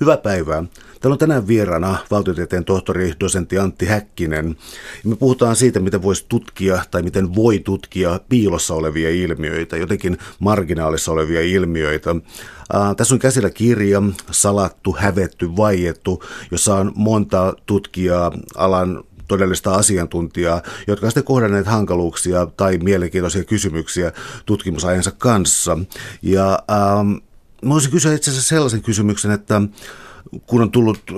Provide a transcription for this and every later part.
Hyvää päivää. Täällä on tänään vieraana valtiotieteen tohtori, dosentti Antti Häkkinen. Ja me puhutaan siitä, miten voisi tutkia tai miten voi tutkia piilossa olevia ilmiöitä, jotenkin marginaalissa olevia ilmiöitä. Äh, tässä on käsillä kirja, salattu, hävetty, vaiettu, jossa on monta tutkijaa alan todellista asiantuntijaa, jotka ovat sitten kohdanneet hankaluuksia tai mielenkiintoisia kysymyksiä tutkimusajansa kanssa. Ja ähm, Mä voisin kysyä itse asiassa sellaisen kysymyksen, että kun on tullut äh,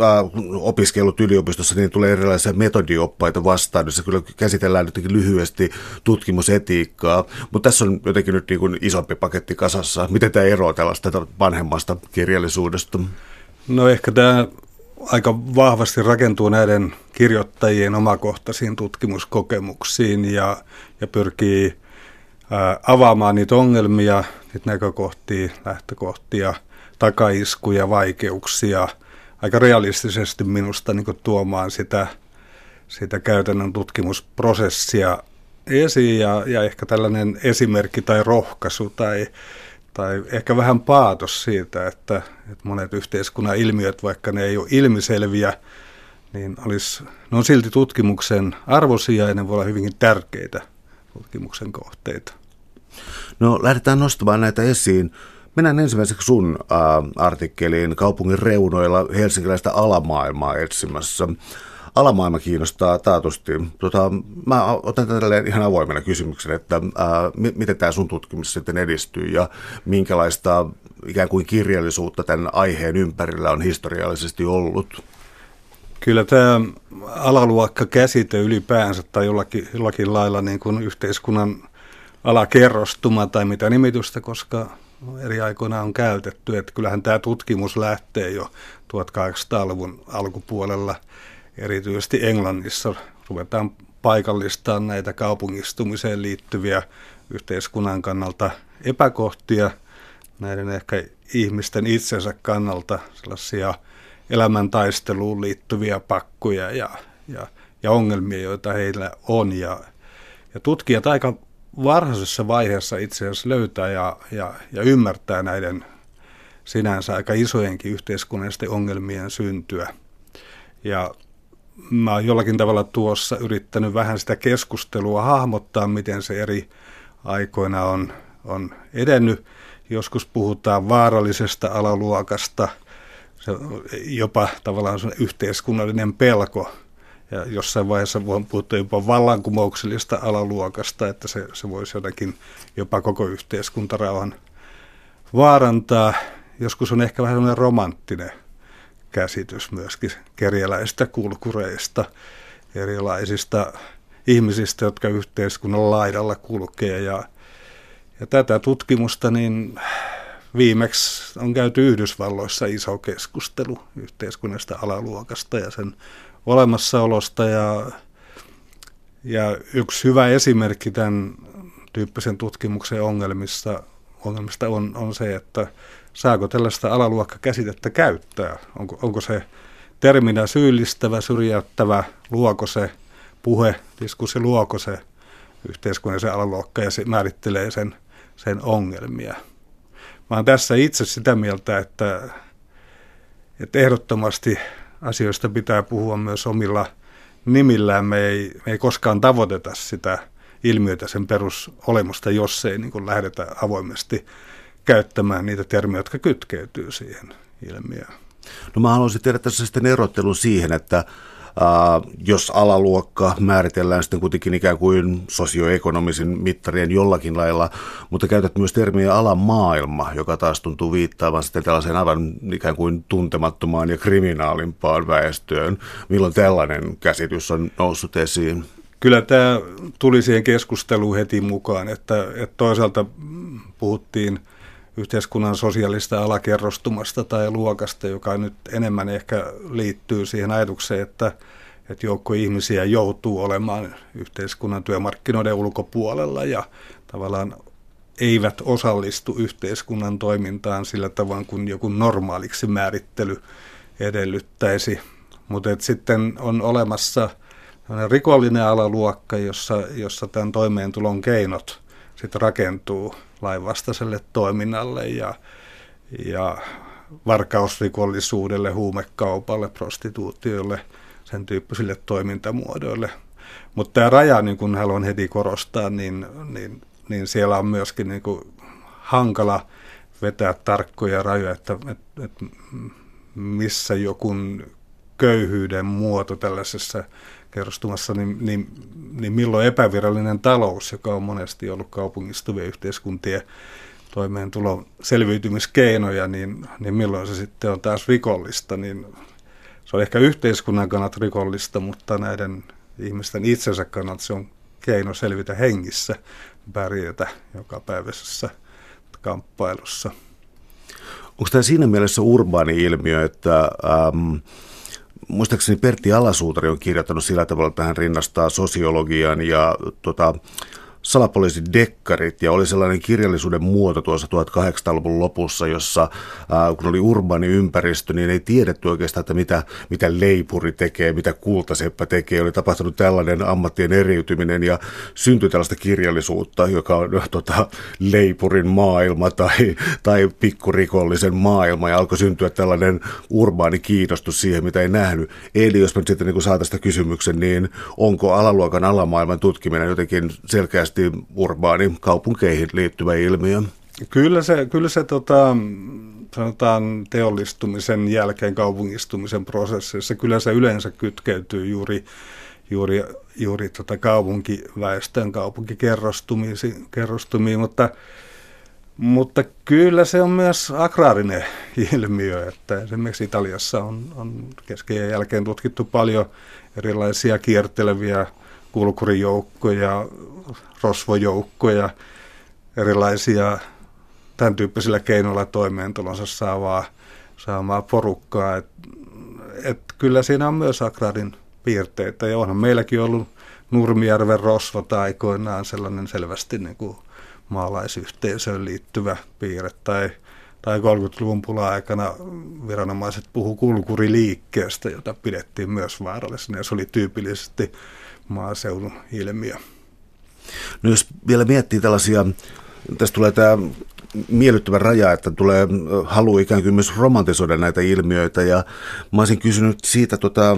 opiskellut yliopistossa, niin tulee erilaisia metodioppaita vastaan, jossa kyllä käsitellään jotenkin lyhyesti tutkimusetiikkaa, mutta tässä on jotenkin nyt niin kuin isompi paketti kasassa. Miten tämä eroaa tällaista vanhemmasta kirjallisuudesta? No ehkä tämä aika vahvasti rakentuu näiden kirjoittajien omakohtaisiin tutkimuskokemuksiin ja, ja pyrkii avaamaan niitä ongelmia, niitä näkökohtia, lähtökohtia, takaiskuja, vaikeuksia aika realistisesti minusta niin tuomaan sitä, sitä käytännön tutkimusprosessia esiin ja, ja ehkä tällainen esimerkki tai rohkaisu tai, tai ehkä vähän paatos siitä, että, että monet yhteiskunnan ilmiöt, vaikka ne ei ole ilmiselviä, niin olisi, ne on silti tutkimuksen arvosia ja ne voi olla hyvinkin tärkeitä tutkimuksen kohteita. No lähdetään nostamaan näitä esiin. Mennään ensimmäiseksi sun äh, artikkeliin kaupungin reunoilla helsinkiläistä alamaailmaa etsimässä. Alamaailma kiinnostaa taatusti. Tota, mä otan tätä ihan avoimena kysymyksen, että ää, miten tämä sun tutkimus sitten edistyy ja minkälaista ikään kuin kirjallisuutta tämän aiheen ympärillä on historiallisesti ollut? Kyllä tämä alaluokka käsite ylipäänsä tai jollakin, jollakin lailla niin kuin yhteiskunnan alakerrostuma tai mitä nimitystä, koska eri aikoina on käytetty. Että kyllähän tämä tutkimus lähtee jo 1800-luvun alkupuolella, erityisesti Englannissa ruvetaan paikallistamaan näitä kaupungistumiseen liittyviä yhteiskunnan kannalta epäkohtia, näiden ehkä ihmisten itsensä kannalta sellaisia elämäntaisteluun liittyviä pakkoja ja, ja, ja ongelmia, joita heillä on. Ja, ja tutkijat aika varhaisessa vaiheessa itse asiassa löytää ja, ja, ja ymmärtää näiden sinänsä aika isojenkin yhteiskunnallisten ongelmien syntyä. Ja mä oon jollakin tavalla tuossa yrittänyt vähän sitä keskustelua hahmottaa, miten se eri aikoina on, on edennyt. Joskus puhutaan vaarallisesta alaluokasta, jopa tavallaan yhteiskunnallinen pelko ja jossain vaiheessa voi puhuttu jopa vallankumouksellista alaluokasta, että se, se voisi jotenkin jopa koko yhteiskuntarauhan vaarantaa. Joskus on ehkä vähän sellainen romanttinen käsitys myöskin kerjäläistä kulkureista, erilaisista ihmisistä, jotka yhteiskunnan laidalla kulkee. Ja, ja tätä tutkimusta niin viimeksi on käyty Yhdysvalloissa iso keskustelu yhteiskunnasta alaluokasta ja sen olemassaolosta ja, ja yksi hyvä esimerkki tämän tyyppisen tutkimuksen ongelmista, ongelmista on, on se, että saako tällaista alaluokkakäsitettä käyttää. Onko, onko se terminä syyllistävä, syrjäyttävä, luoko se puhe, diskurssi, luoko se yhteiskunnallisen alaluokka ja se määrittelee sen, sen ongelmia. Mä oon tässä itse sitä mieltä, että, että ehdottomasti asioista pitää puhua myös omilla nimillään. Me ei, me ei koskaan tavoiteta sitä ilmiötä sen perusolemusta, jos ei niin lähdetä avoimesti käyttämään niitä termejä, jotka kytkeytyy siihen ilmiöön. No mä haluaisin tehdä tässä sitten erottelun siihen, että jos alaluokka määritellään sitten kuitenkin ikään kuin sosioekonomisin mittarien jollakin lailla, mutta käytät myös termiä alamaailma, joka taas tuntuu viittaavan sitten tällaiseen aivan ikään kuin tuntemattomaan ja kriminaalimpaan väestöön. Milloin tällainen käsitys on noussut esiin? Kyllä tämä tuli siihen keskusteluun heti mukaan, että, että toisaalta puhuttiin – yhteiskunnan sosiaalista alakerrostumasta tai luokasta, joka nyt enemmän ehkä liittyy siihen ajatukseen, että, että joukko ihmisiä joutuu olemaan yhteiskunnan työmarkkinoiden ulkopuolella ja tavallaan eivät osallistu yhteiskunnan toimintaan sillä tavoin kuin joku normaaliksi määrittely edellyttäisi. Mutta sitten on olemassa rikollinen alaluokka, jossa, jossa tämän toimeentulon keinot sitten rakentuu lainvastaiselle toiminnalle ja, ja varkausrikollisuudelle, huumekaupalle, prostituutiolle, sen tyyppisille toimintamuodoille. Mutta tämä raja, niin kun haluan heti korostaa, niin, niin, niin siellä on myöskin niin kuin hankala vetää tarkkoja rajoja, että, että, että missä joku köyhyyden muoto tällaisessa kerrostumassa, niin, niin, niin milloin epävirallinen talous, joka on monesti ollut kaupungistuvien yhteiskuntien toimeentulon selviytymiskeinoja, niin, niin milloin se sitten on taas rikollista, niin se on ehkä yhteiskunnan kannalta rikollista, mutta näiden ihmisten itsensä kannalta se on keino selvitä hengissä, pärjätä päivässä kamppailussa. Onko tämä siinä mielessä urbaani ilmiö, että ähm, muistaakseni Pertti Alasuutari on kirjoittanut sillä tavalla, että hän rinnastaa sosiologian ja tota, salapoliisin dekkarit ja oli sellainen kirjallisuuden muoto tuossa 1800-luvun lopussa, jossa kun oli urbaani ympäristö, niin ei tiedetty oikeastaan, että mitä, mitä leipuri tekee, mitä kultaseppä tekee. Oli tapahtunut tällainen ammattien eriytyminen ja syntyi tällaista kirjallisuutta, joka on tota, leipurin maailma tai, tai pikkurikollisen maailma ja alkoi syntyä tällainen urbaani kiinnostus siihen, mitä ei nähnyt. Eli jos mä nyt sitten niin saataisiin sitä kysymyksen, niin onko alaluokan alamaailman tutkiminen jotenkin selkeästi selkeästi urbaani kaupunkeihin liittyvä ilmiö. Kyllä se, kyllä se tota, sanotaan teollistumisen jälkeen kaupungistumisen prosessissa, kyllä se yleensä kytkeytyy juuri, juuri, juuri tota kaupunkiväestön kaupunkikerrostumiin, mutta, mutta kyllä se on myös agraarinen ilmiö, että esimerkiksi Italiassa on, on kesken jälkeen tutkittu paljon erilaisia kierteleviä kulkurijoukkoja, rosvojoukkoja, erilaisia tämän tyyppisillä keinoilla toimeentulonsa saavaa, saamaa porukkaa. Et, et kyllä siinä on myös agraarin piirteitä. Ja onhan meilläkin ollut Nurmijärven rosvot aikoinaan sellainen selvästi niin kuin maalaisyhteisöön liittyvä piirre. Tai tai 30-luvun pula-aikana viranomaiset puhu kulkuriliikkeestä, jota pidettiin myös vaarallisena. Ja se oli tyypillisesti maaseudun ilmiö. No jos vielä miettii tällaisia, tästä tulee tämä miellyttävä raja, että tulee halu ikään kuin myös romantisoida näitä ilmiöitä ja mä olisin kysynyt siitä tota,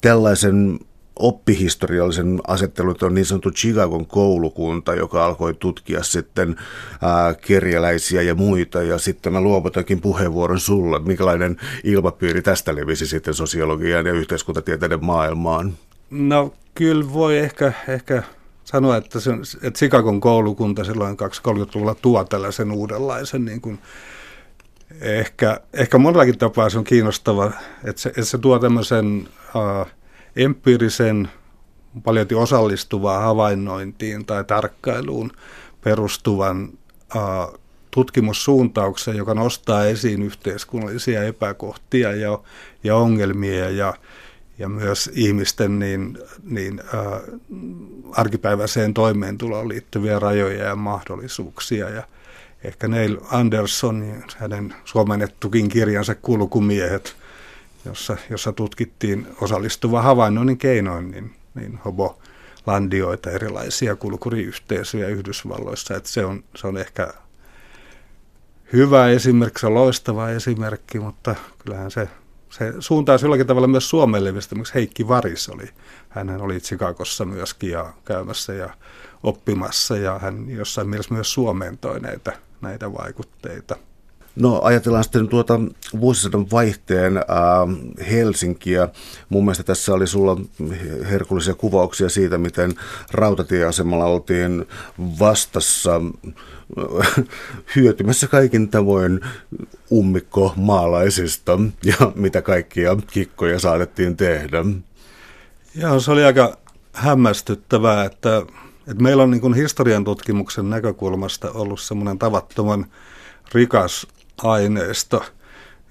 tällaisen oppihistoriallisen asettelun, on niin sanottu Chicagon koulukunta, joka alkoi tutkia sitten ää, kerjäläisiä ja muita, ja sitten mä luovutankin puheenvuoron sulle, minkälainen ilmapiiri tästä levisi sitten sosiologiaan ja yhteiskuntatieteiden maailmaan? No kyllä voi ehkä, ehkä sanoa, että, se, että Sikakon koulukunta silloin 230-luvulla tuo tällaisen uudenlaisen niin kuin, ehkä, ehkä monellakin tapaa se on kiinnostava, että se, että se tuo tämmöisen uh, empiirisen, paljon osallistuvaa havainnointiin tai tarkkailuun perustuvan uh, tutkimussuuntauksen, joka nostaa esiin yhteiskunnallisia epäkohtia ja, ja ongelmia ja, ja myös ihmisten niin, niin äh, arkipäiväiseen toimeentuloon liittyviä rajoja ja mahdollisuuksia. Ja ehkä Neil Anderson, hänen suomennettukin kirjansa Kulkumiehet, jossa, jossa tutkittiin osallistuva havainnoinnin keinoin niin, niin hobo landioita, erilaisia kulkuriyhteisöjä Yhdysvalloissa. Että se, on, se on ehkä hyvä esimerkki, se on loistava esimerkki, mutta kyllähän se se suuntaisi jollakin tavalla myös Suomeen levistä. Miksi Heikki Varis oli, hän oli Chicagossa myöskin ja käymässä ja oppimassa ja hän jossain mielessä myös Suomeen toi näitä, näitä vaikutteita. No ajatellaan sitten tuota vuosisadan vaihteen ää, Helsinkiä. Mun mielestä tässä oli sulla herkullisia kuvauksia siitä, miten rautatieasemalla oltiin vastassa hyötymässä kaikin tavoin ummikko maalaisista ja mitä kaikkia kikkoja saatettiin tehdä. Joo, se oli aika hämmästyttävää, että, että meillä on niin historian tutkimuksen näkökulmasta ollut semmoinen tavattoman rikas aineisto,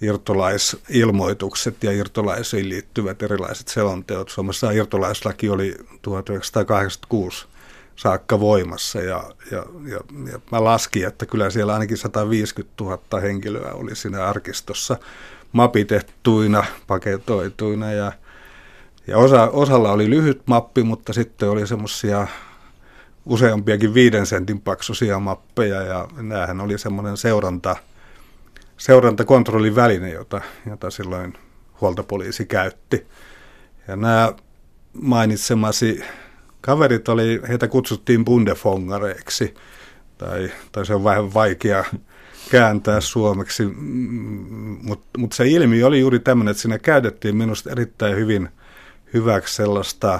irtolaisilmoitukset ja irtolaisiin liittyvät erilaiset selonteot. Suomessa irtolaislaki oli 1986 saakka voimassa ja, ja, ja, ja mä laskin, että kyllä siellä ainakin 150 000 henkilöä oli siinä arkistossa mapitettuina, paketoituina ja, ja osa, osalla oli lyhyt mappi, mutta sitten oli semmoisia useampiakin viiden sentin paksuisia mappeja ja näähän oli semmoinen seuranta, seurantakontrollin väline, jota, jota silloin huoltopoliisi käytti. Ja nämä mainitsemasi kaverit oli, heitä kutsuttiin bundefongareiksi, tai, tai se on vähän vaikea kääntää suomeksi, mutta mut se ilmi oli juuri tämmöinen, että siinä käytettiin minusta erittäin hyvin hyväksi sellaista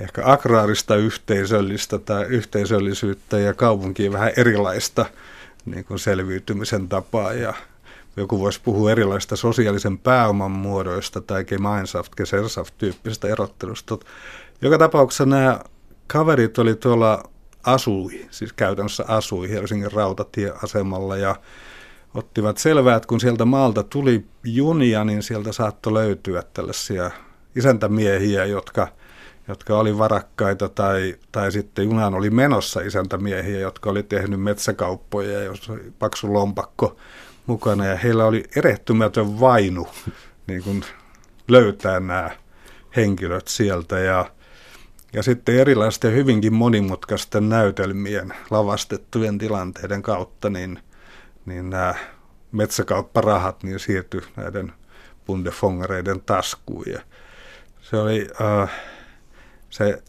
ehkä agraarista yhteisöllistä tai yhteisöllisyyttä ja kaupunkien vähän erilaista niin kuin selviytymisen tapaa ja joku voisi puhua erilaista sosiaalisen pääoman muodoista tai Gemeinschaft, Gesellschaft-tyyppisestä erottelusta. Joka tapauksessa nämä kaverit oli tuolla asui, siis käytännössä asui Helsingin rautatieasemalla ja ottivat selvää, että kun sieltä maalta tuli junia, niin sieltä saattoi löytyä tällaisia isäntämiehiä, jotka, jotka oli varakkaita tai, tai sitten junaan oli menossa isäntämiehiä, jotka oli tehnyt metsäkauppoja ja jos oli paksu lompakko mukana ja heillä oli erehtymätön vainu niin kuin löytää nämä henkilöt sieltä ja ja sitten erilaisten hyvinkin monimutkaisten näytelmien lavastettujen tilanteiden kautta, niin, niin nämä metsäkaupparahat niin siirtyi näiden bundefongareiden taskuun. Ja se oli äh, se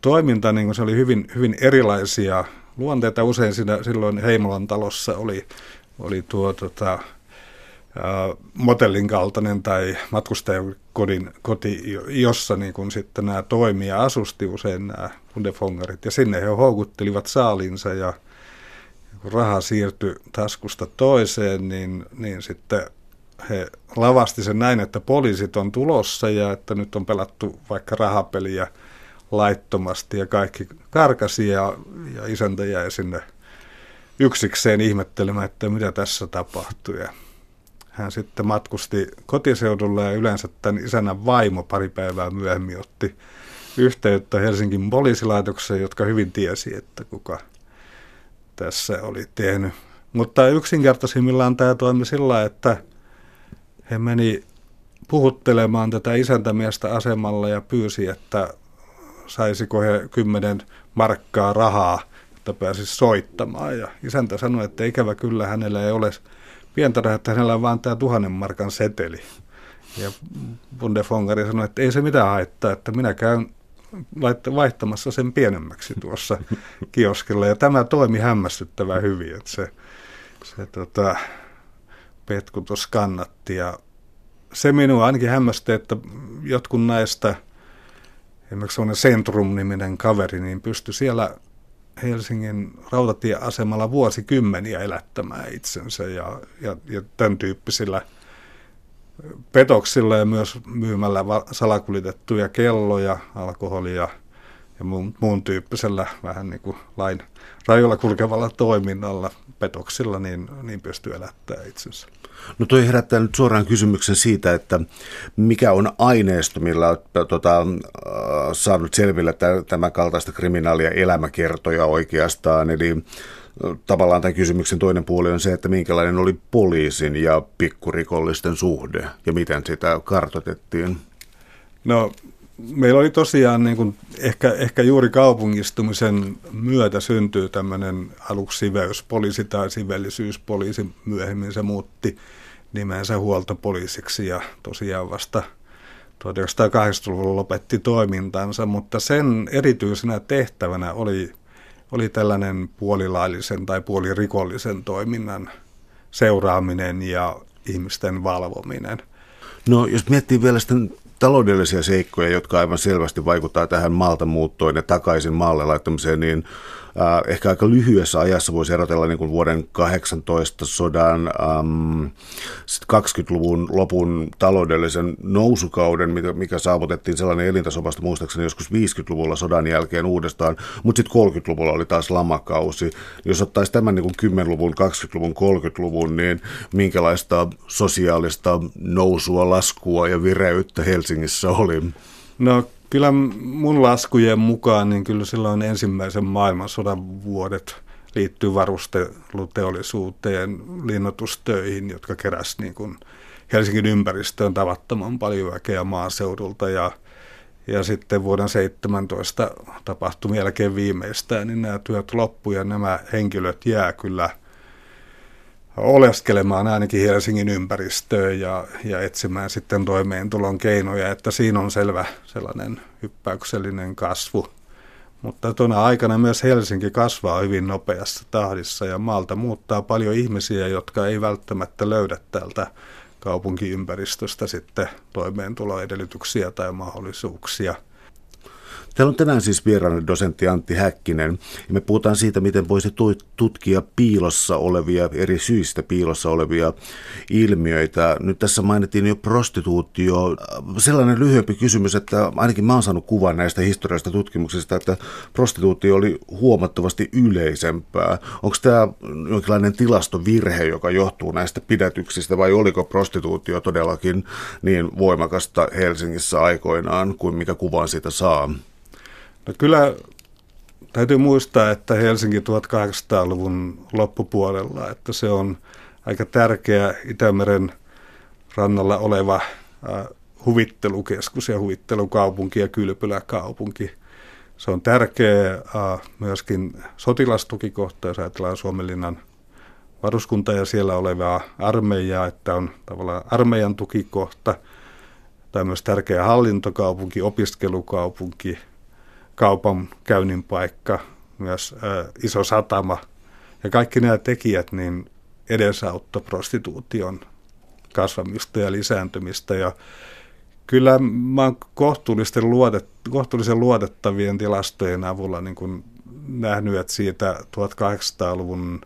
toiminta, niin se oli hyvin, hyvin erilaisia luonteita. Usein siinä, silloin Heimolan talossa oli, oli tuo tota, motellin kaltainen tai matkustajakodin koti, jossa niin kun sitten nämä toimia asusti usein nämä bundefongarit. Ja sinne he houkuttelivat saalinsa ja kun raha siirtyi taskusta toiseen, niin, niin sitten he lavasti sen näin, että poliisit on tulossa ja että nyt on pelattu vaikka rahapeliä laittomasti ja kaikki karkasi ja, ja isäntä jäi sinne yksikseen ihmettelemään, että mitä tässä tapahtui. Ja hän sitten matkusti kotiseudulle ja yleensä tämän isänän vaimo pari päivää myöhemmin otti yhteyttä Helsingin poliisilaitokseen, jotka hyvin tiesi, että kuka tässä oli tehnyt. Mutta yksinkertaisimmillaan tämä toimi sillä, että he meni puhuttelemaan tätä isäntämiestä asemalla ja pyysi, että saisiko he kymmenen markkaa rahaa, että pääsisi soittamaan. Ja isäntä sanoi, että ikävä kyllä hänellä ei ole pientä että hänellä on vaan tämä tuhannen markan seteli. Ja Bundefongari sanoi, että ei se mitään haittaa, että minä käyn vaihtamassa sen pienemmäksi tuossa kioskilla. Ja tämä toimi hämmästyttävän hyvin, että se, se tota, petkutus kannatti. Ja se minua ainakin hämmästi, että jotkut näistä, esimerkiksi sellainen Centrum-niminen kaveri, niin pystyi siellä Helsingin rautatieasemalla vuosikymmeniä elättämään itsensä ja, ja, ja tämän tyyppisillä petoksilla ja myös myymällä salakuljetettuja kelloja, alkoholia ja muun, muun tyyppisellä vähän niin kuin lain rajoilla kulkevalla toiminnalla, petoksilla, niin, niin pystyy elättämään itsensä. No toi herättää nyt suoraan kysymyksen siitä, että mikä on aineisto, millä olet tota, äh, saanut selville tämä kaltaista kriminaalia elämäkertoja oikeastaan. Eli äh, tavallaan tämän kysymyksen toinen puoli on se, että minkälainen oli poliisin ja pikkurikollisten suhde ja miten sitä kartotettiin. No meillä oli tosiaan niin kuin ehkä, ehkä juuri kaupungistumisen myötä syntyy tämmöinen aluksi siveyspoliisi tai sivellisyyspoliisi. Myöhemmin se muutti nimensä huoltopoliisiksi ja tosiaan vasta 1980-luvulla lopetti toimintansa, mutta sen erityisenä tehtävänä oli, oli tällainen puolilaillisen tai puolirikollisen toiminnan seuraaminen ja ihmisten valvominen. No jos miettii vielä sitten taloudellisia seikkoja, jotka aivan selvästi vaikuttaa tähän maalta muuttoon ja takaisin maalle laittamiseen, niin ehkä aika lyhyessä ajassa voisi erotella niin kuin vuoden 18 sodan, ähm, 20-luvun lopun taloudellisen nousukauden, mikä, mikä saavutettiin sellainen elintaso vasta muistaakseni joskus 50-luvulla sodan jälkeen uudestaan, mutta sitten 30-luvulla oli taas lamakausi. Jos ottaisi tämän niin kuin 10-luvun, 20-luvun, 30-luvun, niin minkälaista sosiaalista nousua, laskua ja vireyttä Helsingissä oli? No Kyllä mun laskujen mukaan, niin kyllä silloin ensimmäisen maailmansodan vuodet liittyy varusteluteollisuuteen, linnoitustöihin, jotka keräs niin kuin Helsingin ympäristöön tavattoman paljon väkeä maaseudulta. Ja, ja sitten vuoden 17 tapahtumien jälkeen viimeistään, niin nämä työt loppuivat ja nämä henkilöt jää kyllä oleskelemaan ainakin Helsingin ympäristöön ja, ja etsimään sitten toimeentulon keinoja, että siinä on selvä sellainen hyppäyksellinen kasvu. Mutta tuona aikana myös Helsinki kasvaa hyvin nopeassa tahdissa ja maalta muuttaa paljon ihmisiä, jotka ei välttämättä löydä täältä kaupunkiympäristöstä sitten toimeentuloedellytyksiä tai mahdollisuuksia – Täällä on tänään siis vieraana dosentti Antti Häkkinen ja me puhutaan siitä, miten voisi tutkia piilossa olevia, eri syistä piilossa olevia ilmiöitä. Nyt tässä mainittiin jo prostituutio. Sellainen lyhyempi kysymys, että ainakin mä oon saanut kuvan näistä historiallisista tutkimuksista, että prostituutio oli huomattavasti yleisempää. Onko tämä jonkinlainen tilastovirhe, joka johtuu näistä pidätyksistä vai oliko prostituutio todellakin niin voimakasta Helsingissä aikoinaan kuin mikä kuvan siitä saa? No kyllä täytyy muistaa, että Helsinki 1800-luvun loppupuolella, että se on aika tärkeä Itämeren rannalla oleva huvittelukeskus ja huvittelukaupunki ja kylpyläkaupunki. Se on tärkeä myöskin sotilastukikohta, jos ajatellaan Suomenlinnan varuskunta ja siellä olevaa armeijaa, että on tavallaan armeijan tukikohta. Tämä on myös tärkeä hallintokaupunki, opiskelukaupunki – kaupan käynnin paikka, myös ä, iso satama. Ja kaikki nämä tekijät niin edesauttoi prostituution kasvamista ja lisääntymistä. Ja kyllä mä oon kohtuullisen, luotet, kohtuullisen luotettavien tilastojen avulla niin kun nähnyt, että siitä 1800-luvun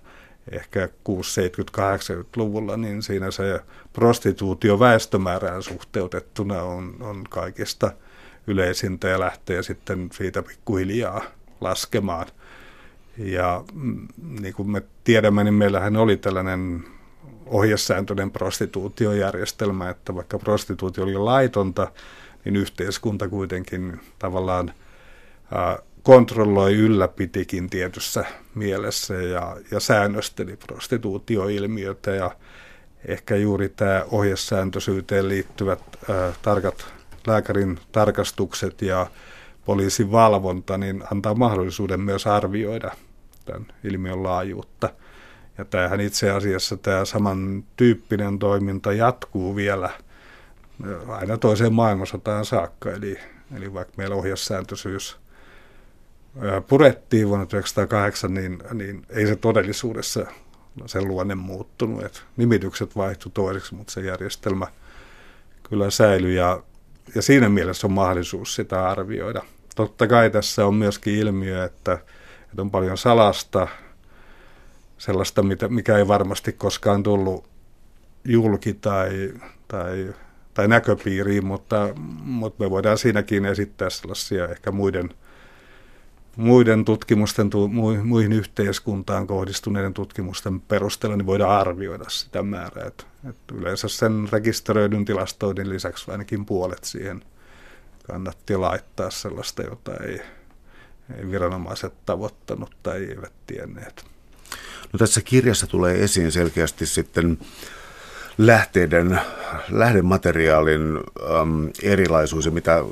ehkä 6-70-80-luvulla, niin siinä se prostituutio väestömäärään suhteutettuna on, on kaikista – yleisintä ja lähtee sitten siitä pikkuhiljaa laskemaan. Ja mm, niin kuin me tiedämme, niin meillähän oli tällainen ohjesääntöinen prostituutiojärjestelmä, että vaikka prostituutio oli laitonta, niin yhteiskunta kuitenkin tavallaan kontrolloi, ylläpitikin tietyssä mielessä ja, ja säännösteli prostituutioilmiötä ja ehkä juuri tämä ohjesääntöisyyteen liittyvät ää, tarkat lääkärin tarkastukset ja poliisin valvonta, niin antaa mahdollisuuden myös arvioida tämän ilmiön laajuutta. Ja tämähän itse asiassa tämä samantyyppinen toiminta jatkuu vielä aina toiseen maailmansotaan saakka. Eli, eli vaikka meillä ohjasääntöisyys purettiin vuonna 1908, niin, niin ei se todellisuudessa sen luonne muuttunut. Et nimitykset vaihtui toiseksi, mutta se järjestelmä kyllä säilyi. Ja ja siinä mielessä on mahdollisuus sitä arvioida. Totta kai tässä on myöskin ilmiö, että, että on paljon salasta, sellaista, mikä ei varmasti koskaan tullut julki tai, tai, tai näköpiiriin, mutta, mutta me voidaan siinäkin esittää sellaisia ehkä muiden, muiden tutkimusten, muihin yhteiskuntaan kohdistuneiden tutkimusten perusteella, niin voidaan arvioida sitä määrää. Että että yleensä sen rekisteröidyn tilastoinnin lisäksi ainakin puolet siihen kannatti laittaa sellaista, jota ei, ei viranomaiset tavoittanut tai eivät tienneet. No tässä kirjassa tulee esiin selkeästi sitten lähteiden, lähdemateriaalin äm, erilaisuus ja mitä,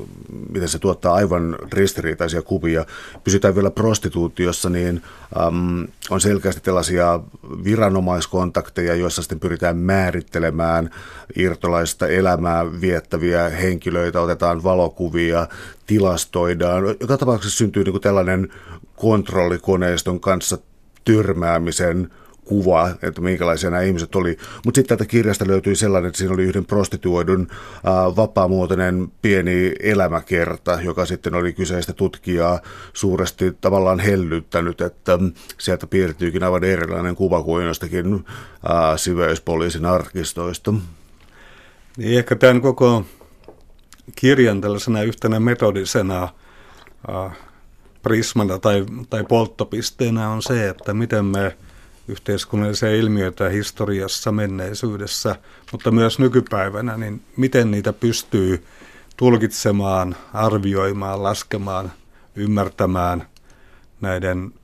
mitä se tuottaa aivan ristiriitaisia kuvia. Pysytään vielä prostituutiossa, niin äm, on selkeästi tällaisia viranomaiskontakteja, joissa sitten pyritään määrittelemään irtolaista elämää viettäviä henkilöitä, otetaan valokuvia, tilastoidaan. Joka tapauksessa syntyy niin kuin tällainen kontrollikoneiston kanssa tyrmäämisen kuva, että minkälaisia nämä ihmiset oli. Mutta sitten täältä kirjasta löytyi sellainen, että siinä oli yhden prostituoidun äh, vapaamuotoinen pieni elämäkerta, joka sitten oli kyseistä tutkijaa suuresti tavallaan hellyttänyt, että sieltä piirtyykin aivan erilainen kuva kuin jostakin äh, siveyspoliisin arkistoista. Niin ehkä tämän koko kirjan tällaisena yhtenä metodisena äh, prismana tai, tai polttopisteenä on se, että miten me – yhteiskunnallisia ilmiöitä historiassa, menneisyydessä, mutta myös nykypäivänä, niin miten niitä pystyy tulkitsemaan, arvioimaan, laskemaan, ymmärtämään näiden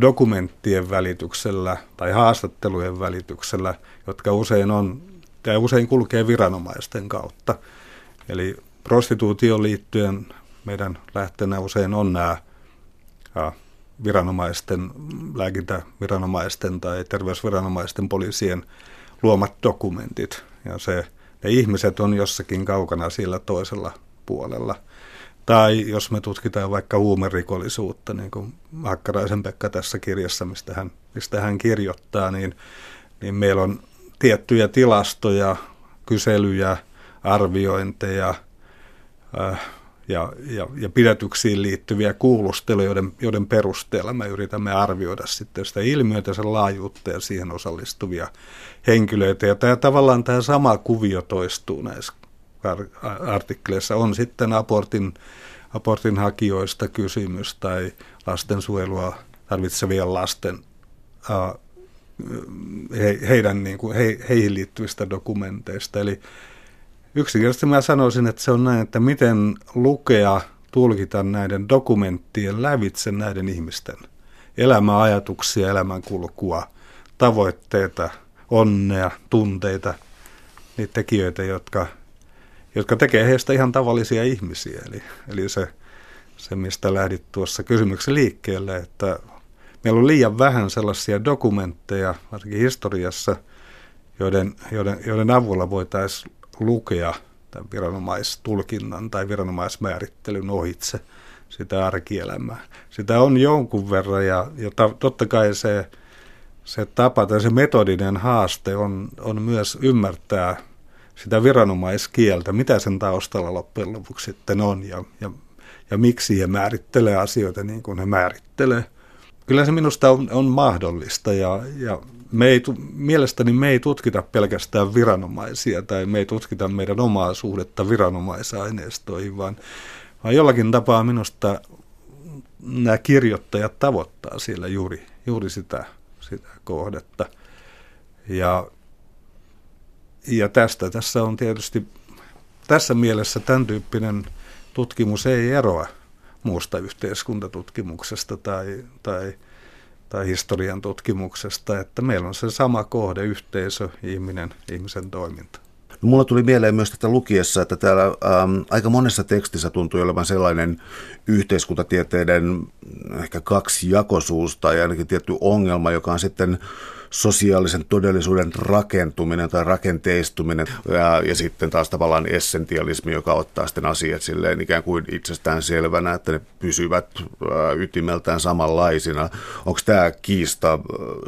dokumenttien välityksellä tai haastattelujen välityksellä, jotka usein on ja usein kulkee viranomaisten kautta. Eli prostituutioon liittyen meidän lähteenä usein on nämä viranomaisten, lääkintäviranomaisten tai terveysviranomaisten poliisien luomat dokumentit. Ja se, ne ihmiset on jossakin kaukana sillä toisella puolella. Tai jos me tutkitaan vaikka huumerikollisuutta, niin kuin Hakkaraisen Pekka tässä kirjassa, mistä hän, mistä hän kirjoittaa, niin, niin meillä on tiettyjä tilastoja, kyselyjä, arviointeja äh, ja, ja, ja pidätyksiin liittyviä kuulusteluja, joiden, joiden perusteella me yritämme arvioida sitten sitä ilmiötä, sen laajuutta ja siihen osallistuvia henkilöitä. Ja tämä, tavallaan tämä sama kuvio toistuu näissä artikkeleissa. On sitten abortin, abortin hakijoista kysymys tai lastensuojelua tarvitsevien lasten he, heidän, niin kuin, he, heihin liittyvistä dokumenteista. Eli yksinkertaisesti mä sanoisin, että se on näin, että miten lukea, tulkita näiden dokumenttien lävitse näiden ihmisten elämää, ajatuksia, elämänkulkua, tavoitteita, onnea, tunteita, niitä tekijöitä, jotka, jotka tekee heistä ihan tavallisia ihmisiä. Eli, eli se, se, mistä lähdit tuossa kysymyksen liikkeelle, että meillä on liian vähän sellaisia dokumentteja, varsinkin historiassa, joiden, joiden, joiden avulla voitaisiin lukea tämän viranomaistulkinnan tai viranomaismäärittelyn ohitse sitä arkielämää. Sitä on jonkun verran ja, ja totta kai se, se tapa tai se metodinen haaste on, on myös ymmärtää sitä viranomaiskieltä, mitä sen taustalla loppujen lopuksi sitten on ja, ja, ja miksi he määrittelee asioita niin kuin he määrittelee – Kyllä se minusta on, on mahdollista ja, ja me ei, mielestäni me ei tutkita pelkästään viranomaisia tai me ei tutkita meidän omaa suhdetta viranomaisaineistoihin, vaan, vaan jollakin tapaa minusta nämä kirjoittajat tavoittaa siellä juuri, juuri sitä, sitä kohdetta. Ja, ja tästä tässä on tietysti, tässä mielessä tämän tyyppinen tutkimus ei eroa muusta yhteiskuntatutkimuksesta tai, tai, tai historian tutkimuksesta, että meillä on se sama kohde, yhteisö, ihminen, ihmisen toiminta. No, mulla tuli mieleen myös tätä lukiessa, että täällä ähm, aika monessa tekstissä tuntui olevan sellainen yhteiskuntatieteiden ehkä kaksi jakosuus tai ainakin tietty ongelma, joka on sitten sosiaalisen todellisuuden rakentuminen tai rakenteistuminen ja, ja sitten taas tavallaan essentialismi, joka ottaa sitten asiat silleen ikään kuin itsestään selvänä, että ne pysyvät ää, ytimeltään samanlaisina. Onko tämä kiista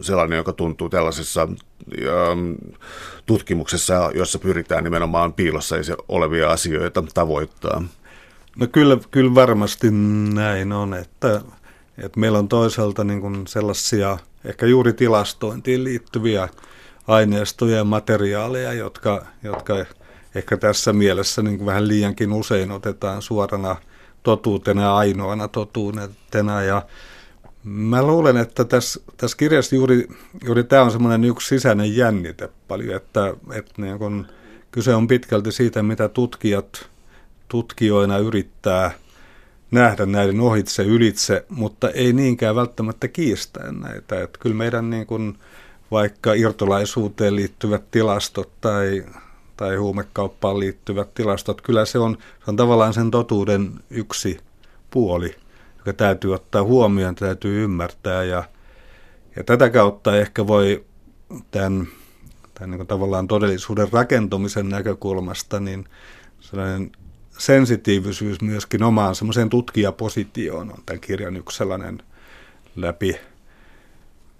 sellainen, joka tuntuu tällaisessa tutkimuksessa, jossa pyritään nimenomaan piilossa olevia asioita tavoittaa? No kyllä, kyllä varmasti näin on, että, että meillä on toisaalta niin kuin sellaisia – ehkä juuri tilastointiin liittyviä aineistoja ja materiaaleja, jotka, jotka ehkä tässä mielessä niin vähän liiankin usein otetaan suorana totuutena ja ainoana totuutena. Ja mä luulen, että tässä, tässä kirjassa juuri, juuri tämä on semmoinen yksi sisäinen jännite paljon, että, että niin kun kyse on pitkälti siitä, mitä tutkijat tutkijoina yrittää – nähdä näiden ohitse, ylitse, mutta ei niinkään välttämättä kiistää näitä. Että kyllä meidän niin kuin vaikka irtolaisuuteen liittyvät tilastot tai, tai huumekauppaan liittyvät tilastot, kyllä se on, se on tavallaan sen totuuden yksi puoli, joka täytyy ottaa huomioon, täytyy ymmärtää. Ja, ja tätä kautta ehkä voi tämän, tämän niin tavallaan todellisuuden rakentumisen näkökulmasta niin sellainen sensitiivisyys myöskin omaan semmoiseen tutkijapositioon on tämän kirjan yksi sellainen läpi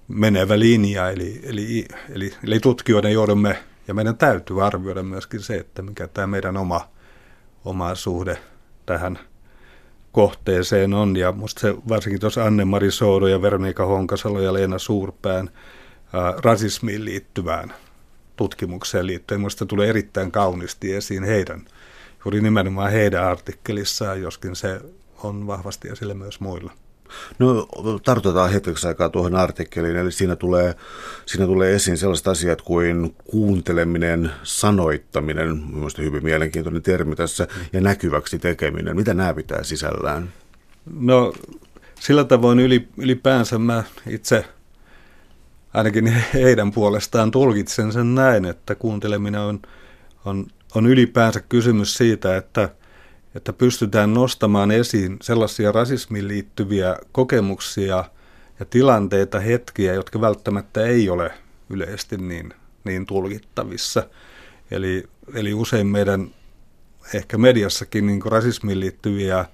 menevä linja, eli, eli, eli, eli tutkijoiden joudumme, ja meidän täytyy arvioida myöskin se, että mikä tämä meidän oma, oma suhde tähän kohteeseen on, ja musta se varsinkin tuossa Anne-Mari Soudo ja Veronika Honkasalo ja Leena Suurpään ää, rasismiin liittyvään tutkimukseen liittyen, minusta tulee erittäin kaunisti esiin heidän – juuri nimenomaan heidän artikkelissaan, joskin se on vahvasti esillä myös muilla. No tartutaan hetkeksi aikaa tuohon artikkeliin, eli siinä tulee, siinä tulee esiin sellaiset asiat kuin kuunteleminen, sanoittaminen, mielestäni hyvin mielenkiintoinen termi tässä, ja näkyväksi tekeminen. Mitä nämä pitää sisällään? No sillä tavoin ylipäänsä mä itse ainakin heidän puolestaan tulkitsen sen näin, että kuunteleminen on, on on ylipäänsä kysymys siitä, että, että pystytään nostamaan esiin sellaisia rasismiin liittyviä kokemuksia ja tilanteita, hetkiä, jotka välttämättä ei ole yleisesti niin, niin tulkittavissa. Eli, eli usein meidän ehkä mediassakin niin rasismiin liittyviä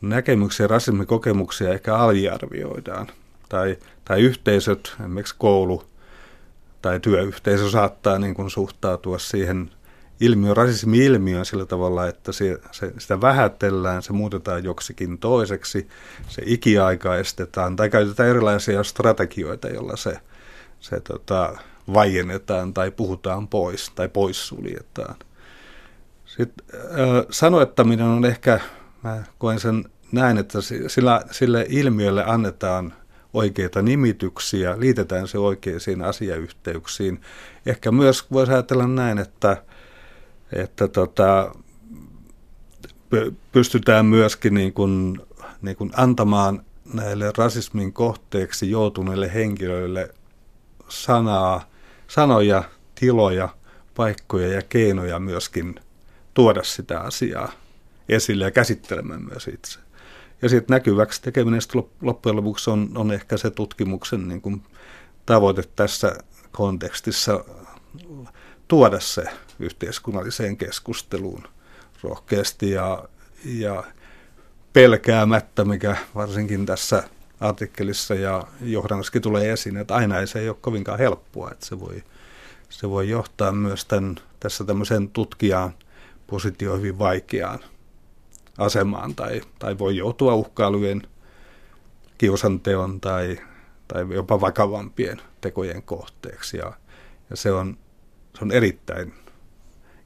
näkemyksiä, rasismikokemuksia ehkä aliarvioidaan. Tai, tai yhteisöt, esimerkiksi koulu tai työyhteisö saattaa niin kuin suhtautua siihen ilmiö, rasismi-ilmiöön sillä tavalla, että se, se, sitä vähätellään, se muutetaan joksikin toiseksi, se ikiaikaistetaan tai käytetään erilaisia strategioita, joilla se, se tota, vaiennetaan tai puhutaan pois tai poissuljetaan. Sitten äh, sanoittaminen on ehkä, mä koen sen näin, että sillä, sille ilmiölle annetaan oikeita nimityksiä, liitetään se oikeisiin asiayhteyksiin. Ehkä myös voisi ajatella näin, että, että tota, pystytään myöskin niin kuin, niin kuin antamaan näille rasismin kohteeksi joutuneille henkilöille sanaa, sanoja, tiloja, paikkoja ja keinoja myöskin tuoda sitä asiaa esille ja käsittelemään myös itse. Ja sitten näkyväksi tekeminen loppujen lopuksi on, on ehkä se tutkimuksen niin kuin tavoite tässä kontekstissa tuoda se yhteiskunnalliseen keskusteluun rohkeasti ja, ja pelkäämättä, mikä varsinkin tässä artikkelissa ja johdannossakin tulee esiin, että aina ei se ei ole kovinkaan helppoa, että se voi, se voi johtaa myös tämän, tässä tämmöisen tutkijaan positio hyvin vaikeaan asemaan tai, tai voi joutua uhkailujen, kiusanteon tai, tai jopa vakavampien tekojen kohteeksi. Ja, ja se, on, se on erittäin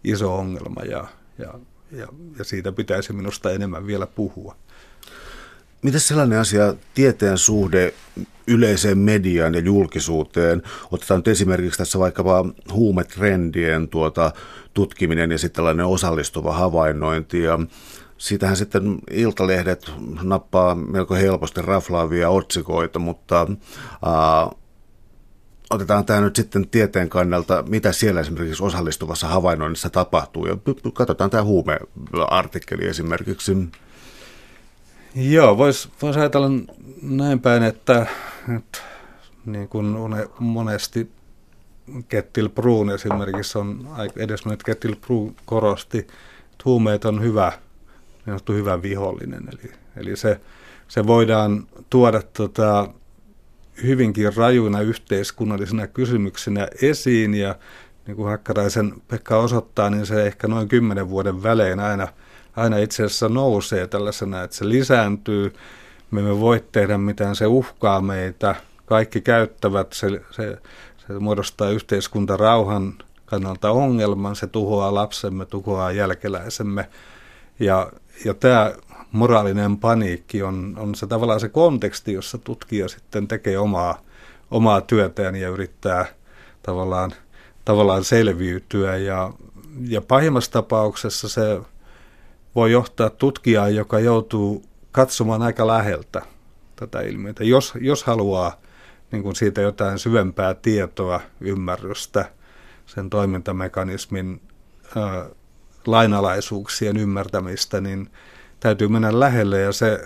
iso ongelma ja, ja, ja, ja siitä pitäisi minusta enemmän vielä puhua. Miten sellainen asia, tieteen suhde yleiseen mediaan ja julkisuuteen? Otetaan nyt esimerkiksi tässä vaikkapa huumetrendien tuota, tutkiminen ja sitten tällainen osallistuva havainnointi. Ja Siitähän sitten iltalehdet nappaa melko helposti raflaavia otsikoita, mutta ää, otetaan tämä nyt sitten tieteen kannalta, mitä siellä esimerkiksi osallistuvassa havainnoinnissa tapahtuu. Ja katsotaan tämä huumeartikkeli esimerkiksi. Joo, voisi vois ajatella näin päin, että, että niin kuin monesti Kettil Bruun esimerkiksi on, edesmennyt Kettil Bruun korosti, että huumeet on hyvä – niin hyvä vihollinen. Eli, eli se, se voidaan tuoda tota, hyvinkin rajuina yhteiskunnallisina kysymyksinä esiin ja niin kuin Hakkaraisen Pekka osoittaa, niin se ehkä noin kymmenen vuoden välein aina, aina itse asiassa nousee tällaisena, että se lisääntyy. Me emme voi tehdä mitään, se uhkaa meitä. Kaikki käyttävät, se, se, se muodostaa yhteiskuntarauhan kannalta ongelman, se tuhoaa lapsemme, tuhoaa jälkeläisemme. Ja ja tämä moraalinen paniikki on, on se tavallaan se konteksti, jossa tutkija sitten tekee omaa, omaa työtään ja yrittää tavallaan, tavallaan selviytyä. Ja, ja pahimmassa tapauksessa se voi johtaa tutkijaa, joka joutuu katsomaan aika läheltä tätä ilmiötä. Jos, jos haluaa niin kuin siitä jotain syvempää tietoa, ymmärrystä, sen toimintamekanismin lainalaisuuksien ymmärtämistä, niin täytyy mennä lähelle ja se,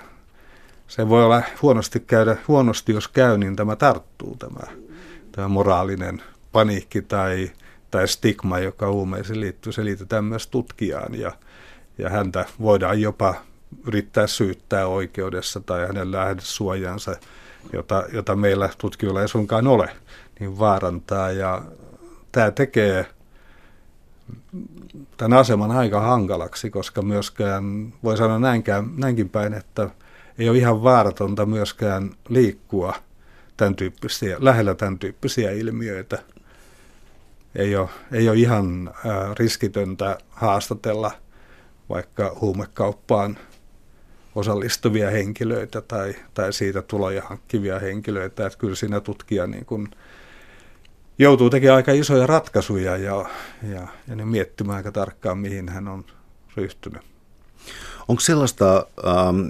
se voi olla huonosti käydä, huonosti jos käy, niin tämä tarttuu tämä, tämä moraalinen paniikki tai, tai stigma, joka huumeisiin liittyy, se liitetään myös tutkijaan ja, ja häntä voidaan jopa yrittää syyttää oikeudessa tai hänen lähdesuojansa, jota, jota meillä tutkijoilla ei suinkaan ole, niin vaarantaa. Ja tämä tekee tämän aseman aika hankalaksi, koska myöskään, voi sanoa näinkään, näinkin päin, että ei ole ihan vaaratonta myöskään liikkua tämän tyyppisiä, lähellä tämän tyyppisiä ilmiöitä. Ei ole, ei ole ihan riskitöntä haastatella vaikka huumekauppaan osallistuvia henkilöitä tai, tai siitä tuloja hankkivia henkilöitä. Että kyllä siinä tutkija niin kuin, joutuu tekemään aika isoja ratkaisuja ja, ja, ja ne miettimään aika tarkkaan, mihin hän on ryhtynyt. Onko sellaista ähm,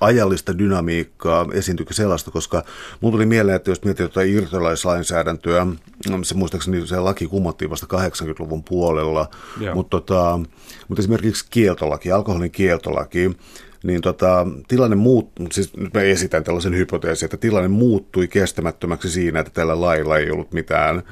ajallista dynamiikkaa, esiintyykö sellaista, koska mulla tuli mieleen, että jos miettii jotain irtolaislainsäädäntöä, mm, se muistaakseni se laki kumottiin vasta 80-luvun puolella, mutta, tota, mutta esimerkiksi kieltolaki, alkoholin kieltolaki, niin tota, tilanne muut, siis nyt mä esitän tällaisen hypoteesin, että tilanne muuttui kestämättömäksi siinä, että tällä lailla ei ollut mitään äh,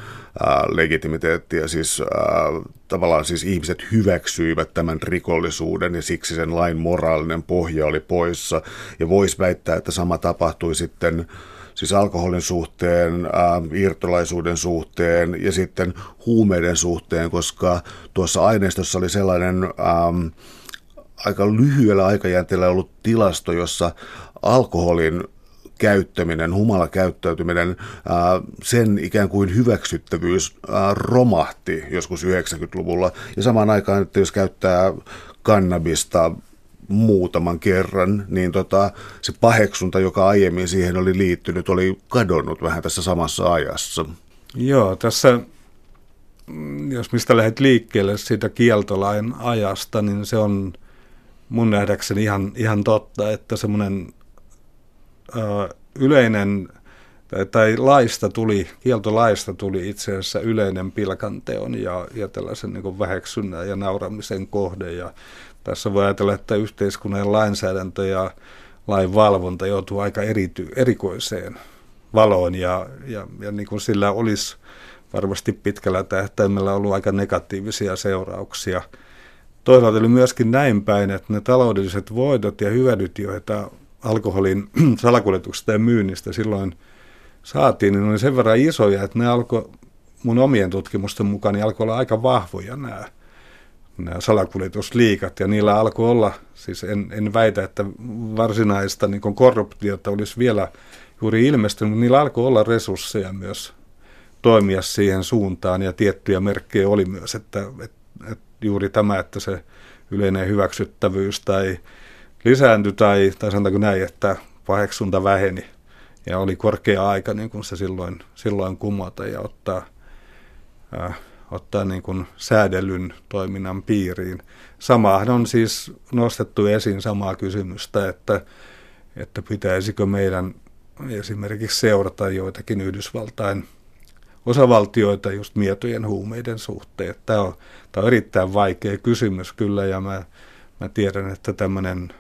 legitimiteettiä, siis äh, tavallaan siis ihmiset hyväksyivät tämän rikollisuuden ja siksi sen lain moraalinen pohja oli poissa, ja voisi väittää, että sama tapahtui sitten siis alkoholin suhteen, äh, irtolaisuuden suhteen ja sitten huumeiden suhteen, koska tuossa aineistossa oli sellainen ähm, aika lyhyellä aikajänteellä ollut tilasto, jossa alkoholin käyttäminen, humala käyttäytyminen, sen ikään kuin hyväksyttävyys romahti joskus 90-luvulla. Ja samaan aikaan, että jos käyttää kannabista muutaman kerran, niin tota, se paheksunta, joka aiemmin siihen oli liittynyt, oli kadonnut vähän tässä samassa ajassa. Joo, tässä mm, jos mistä lähdet liikkeelle siitä kieltolain ajasta, niin se on mun nähdäkseni ihan, ihan totta, että semmoinen yleinen tai, tai laista tuli, kieltolaista tuli itse asiassa yleinen pilkanteon ja, ja tällaisen niin väheksynnän ja nauramisen kohde. Ja tässä voi ajatella, että yhteiskunnan lainsäädäntö ja lain valvonta joutuu aika erity, erikoiseen valoon ja, ja, ja niin kuin sillä olisi varmasti pitkällä tähtäimellä ollut aika negatiivisia seurauksia – toisaalta oli myöskin näin päin, että ne taloudelliset voitot ja hyödyt, joita alkoholin salakuljetuksesta ja myynnistä silloin saatiin, niin oli sen verran isoja, että ne alkoi mun omien tutkimusten mukaan niin alkoi olla aika vahvoja nämä, nämä salakuljetusliikat, ja niillä alkoi olla, siis en, en väitä, että varsinaista niin korruptiota olisi vielä juuri ilmestynyt, mutta niillä alkoi olla resursseja myös toimia siihen suuntaan, ja tiettyjä merkkejä oli myös, että, että, että juuri tämä, että se yleinen hyväksyttävyys tai lisääntyi tai, tai sanotaanko näin, että paheksunta väheni ja oli korkea aika niin kuin se silloin, silloin kumota ja ottaa, äh, ottaa niin kuin säädellyn toiminnan piiriin. Samahan on siis nostettu esiin samaa kysymystä, että, että pitäisikö meidän esimerkiksi seurata joitakin Yhdysvaltain – osavaltioita just mietojen huumeiden suhteen. Tämä on, tämä on erittäin vaikea kysymys kyllä ja mä, mä tiedän, että tämmöinen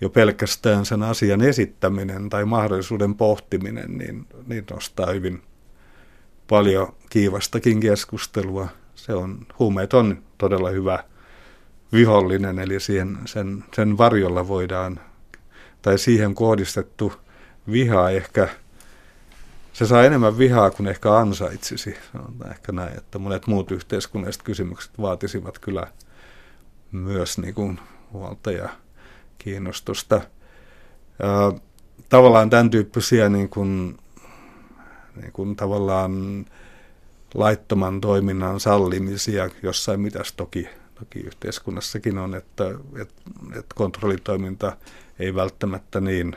jo pelkästään sen asian esittäminen tai mahdollisuuden pohtiminen niin, niin nostaa hyvin paljon kiivastakin keskustelua. Se on, huumeet on todella hyvä vihollinen, eli siihen, sen, sen varjolla voidaan, tai siihen kohdistettu viha ehkä – se saa enemmän vihaa kuin ehkä ansaitsisi. Sanotaan ehkä näin, että monet muut yhteiskunnalliset kysymykset vaatisivat kyllä myös niin kuin huolta ja kiinnostusta. tavallaan tämän tyyppisiä niin kuin, niin kuin tavallaan laittoman toiminnan sallimisia jossain mitäs toki, toki yhteiskunnassakin on, että, että, että kontrollitoiminta ei välttämättä niin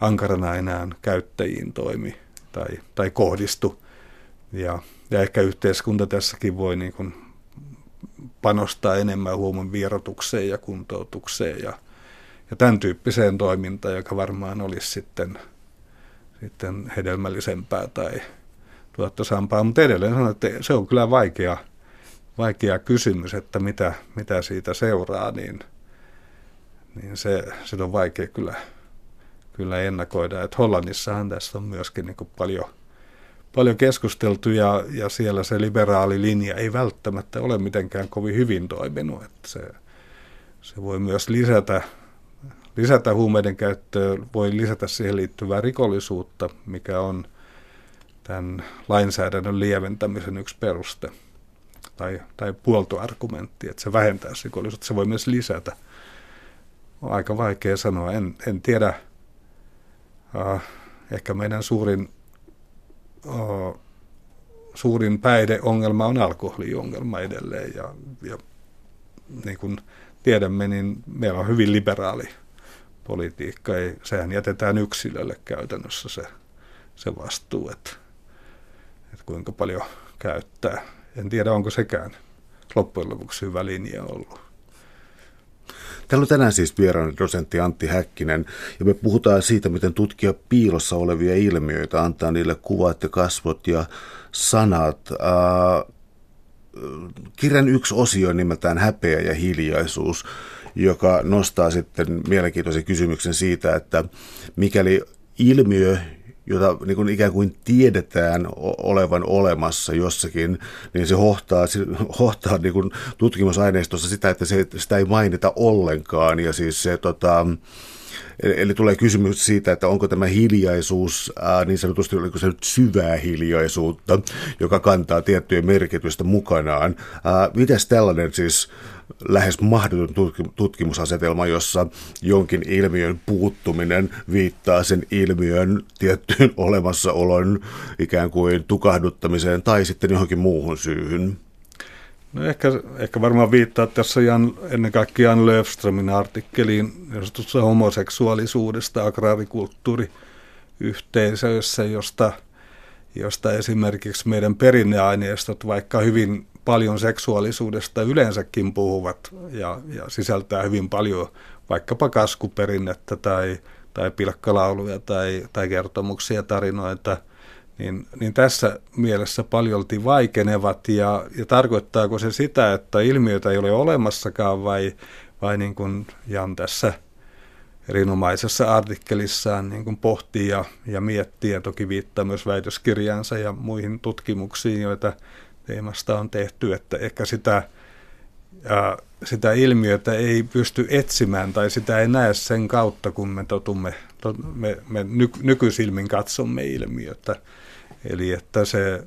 ankarana enää käyttäjiin toimi tai, tai kohdistu. Ja, ja ehkä yhteiskunta tässäkin voi niin kuin panostaa enemmän huomen vierotukseen ja kuntoutukseen ja, ja tämän tyyppiseen toimintaan, joka varmaan olisi sitten, sitten hedelmällisempää tai tuottosampaa. Mutta edelleen sanon, että se on kyllä vaikea, vaikea kysymys, että mitä, mitä siitä seuraa, niin, niin se, se on vaikea kyllä kyllä ennakoida. Että Hollannissahan tässä on myöskin niin paljon, paljon keskusteltu ja, ja siellä se liberaali linja ei välttämättä ole mitenkään kovin hyvin toiminut. Että se, se voi myös lisätä, lisätä huumeiden käyttöä, voi lisätä siihen liittyvää rikollisuutta, mikä on tämän lainsäädännön lieventämisen yksi peruste tai, tai puoltoargumentti, että se vähentää rikollisuutta. Se voi myös lisätä. On aika vaikea sanoa. En, en tiedä, äh, ehkä meidän suurin, äh, suurin päihdeongelma on alkoholiongelma edelleen. Ja, ja niin kuin tiedämme, niin meillä on hyvin liberaali politiikka. Ei, sehän jätetään yksilölle käytännössä se, se vastuu, että, että kuinka paljon käyttää. En tiedä, onko sekään loppujen lopuksi hyvä linja ollut. Täällä on tänään siis vieraana dosentti Antti Häkkinen, ja me puhutaan siitä, miten tutkia piilossa olevia ilmiöitä, antaa niille kuvat ja kasvot ja sanat. Äh, kirjan yksi osio nimeltään Häpeä ja hiljaisuus. joka nostaa sitten mielenkiintoisen kysymyksen siitä, että mikäli ilmiö, jota niin kuin ikään kuin tiedetään olevan olemassa jossakin, niin se hohtaa, se hohtaa niin kuin tutkimusaineistossa sitä, että se, sitä ei mainita ollenkaan. Ja siis se, tota, Eli tulee kysymys siitä, että onko tämä hiljaisuus ää, niin sanotusti oliko se nyt syvää hiljaisuutta, joka kantaa tiettyjä merkitystä mukanaan. Mites tällainen siis lähes mahdoton tutkimusasetelma, jossa jonkin ilmiön puuttuminen viittaa sen ilmiön tiettyyn olemassaolon ikään kuin tukahduttamiseen tai sitten johonkin muuhun syyhyn. No ehkä, ehkä varmaan viittaa tässä Jan, ennen kaikkea Jan Löfströmin artikkeliin homoseksuaalisuudesta agraarikulttuuriyhteisöissä, josta, josta esimerkiksi meidän perinneaineistot, vaikka hyvin paljon seksuaalisuudesta yleensäkin puhuvat ja, ja sisältää hyvin paljon vaikkapa kaskuperinnettä tai, tai pilkkalauluja tai, tai kertomuksia, tarinoita, niin, niin tässä mielessä paljolti vaikenevat. Ja, ja tarkoittaako se sitä, että ilmiötä ei ole olemassakaan vai, vai niin kuin Jan tässä erinomaisessa artikkelissaan niin kuin pohtii ja, ja miettii ja toki viittaa myös väitöskirjaansa ja muihin tutkimuksiin, joita teemasta on tehty, että ehkä sitä, ää, sitä ilmiötä ei pysty etsimään tai sitä ei näe sen kautta, kun me totumme, to, me, me ny, nykyisilmin katsomme ilmiötä. Eli että se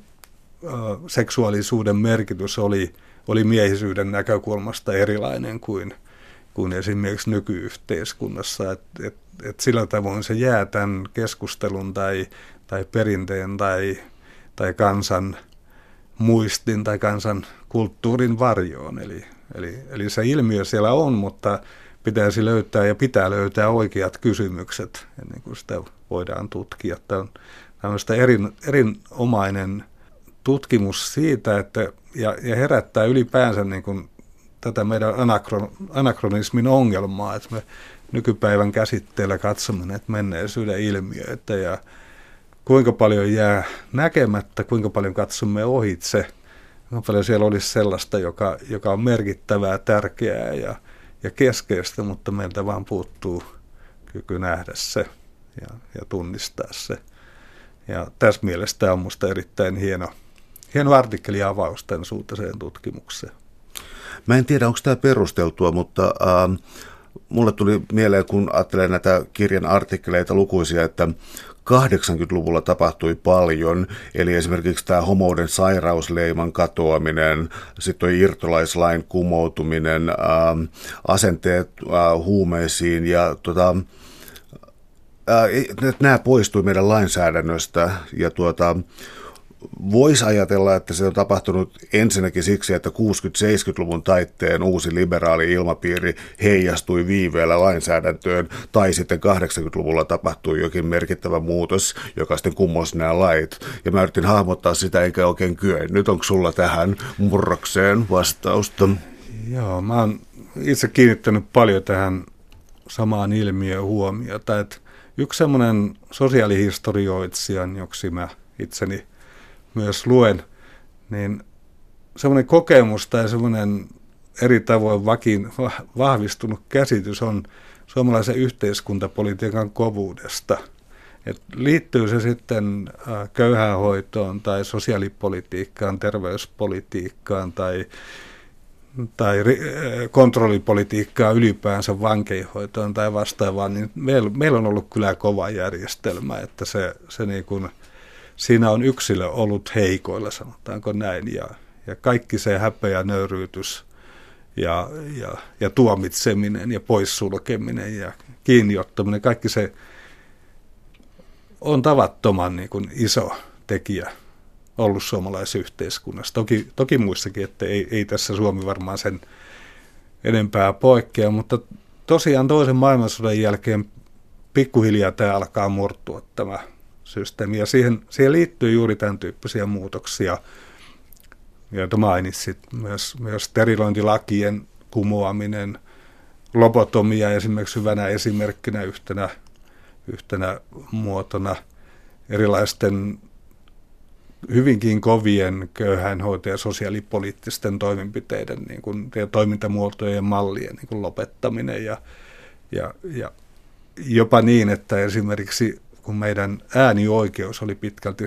ää, seksuaalisuuden merkitys oli, oli miehisyyden näkökulmasta erilainen kuin, kuin esimerkiksi nykyyhteiskunnassa. Et, et, et sillä tavoin se jää tämän keskustelun tai, tai perinteen tai, tai kansan muistin tai kansan kulttuurin varjoon. Eli, eli, eli se ilmiö siellä on, mutta pitäisi löytää ja pitää löytää oikeat kysymykset ennen kuin sitä voidaan tutkia. Tämä on tämmöistä erin, erinomainen tutkimus siitä, että, ja, ja herättää ylipäänsä niin kuin tätä meidän anakron, anakronismin ongelmaa, että me nykypäivän käsitteellä katsomme näitä menneisyyden ilmiöitä ja kuinka paljon jää näkemättä, kuinka paljon katsomme ohitse, kuinka paljon siellä olisi sellaista, joka, joka on merkittävää, tärkeää ja, ja keskeistä, mutta meiltä vaan puuttuu kyky nähdä se ja, ja tunnistaa se. Ja tässä mielessä tämä on minusta erittäin hieno, hieno artikkeli avaus tämän suuntaiseen tutkimukseen. Mä en tiedä, onko tämä perusteltua, mutta äh, mulle tuli mieleen, kun ajattelen näitä kirjan artikkeleita lukuisia, että 80-luvulla tapahtui paljon, eli esimerkiksi tämä homouden sairausleiman katoaminen, sitten irtolaislain kumoutuminen, ähm, asenteet äh, huumeisiin ja tota, äh, nämä poistui meidän lainsäädännöstä. Ja tuota, Voisi ajatella, että se on tapahtunut ensinnäkin siksi, että 60-70-luvun taitteen uusi liberaali ilmapiiri heijastui viiveellä lainsäädäntöön, tai sitten 80-luvulla tapahtui jokin merkittävä muutos, joka sitten kumosi nämä lait. Ja mä yritin hahmottaa sitä, eikä oikein kyeä. Nyt onko sulla tähän murrokseen vastausta? Joo, mä oon itse kiinnittänyt paljon tähän samaan ilmiöön huomiota, että yksi semmoinen sosiaalihistorioitsija, joksi mä itseni – myös luen, niin semmoinen kokemus tai semmoinen eri tavoin vakin, vahvistunut käsitys on suomalaisen yhteiskuntapolitiikan kovuudesta. Et liittyy se sitten köyhäänhoitoon tai sosiaalipolitiikkaan, terveyspolitiikkaan tai, tai kontrollipolitiikkaan ylipäänsä vankeinhoitoon tai vastaavaan, niin meillä, meillä on ollut kyllä kova järjestelmä, että se, se niin kuin – siinä on yksilö ollut heikoilla, sanotaanko näin, ja, ja kaikki se häpeä, nöyryytys ja, ja, ja tuomitseminen ja poissulkeminen ja kiinniottaminen, kaikki se on tavattoman niin kuin iso tekijä ollut suomalaisessa yhteiskunnassa. Toki, toki muissakin, että ei, ei tässä Suomi varmaan sen enempää poikkea, mutta tosiaan toisen maailmansodan jälkeen pikkuhiljaa tämä alkaa murtua tämä systeemi. Ja siihen, siihen liittyy juuri tämän tyyppisiä muutoksia, joita mainitsit, myös, myös sterilointilakien kumoaminen, lobotomia esimerkiksi hyvänä esimerkkinä yhtenä, yhtenä muotona, erilaisten hyvinkin kovien köyhäinhoito- ja sosiaalipoliittisten toimenpiteiden niin kuin, ja toimintamuotojen mallien niin kuin lopettaminen ja, ja, ja jopa niin, että esimerkiksi kun meidän äänioikeus oli pitkälti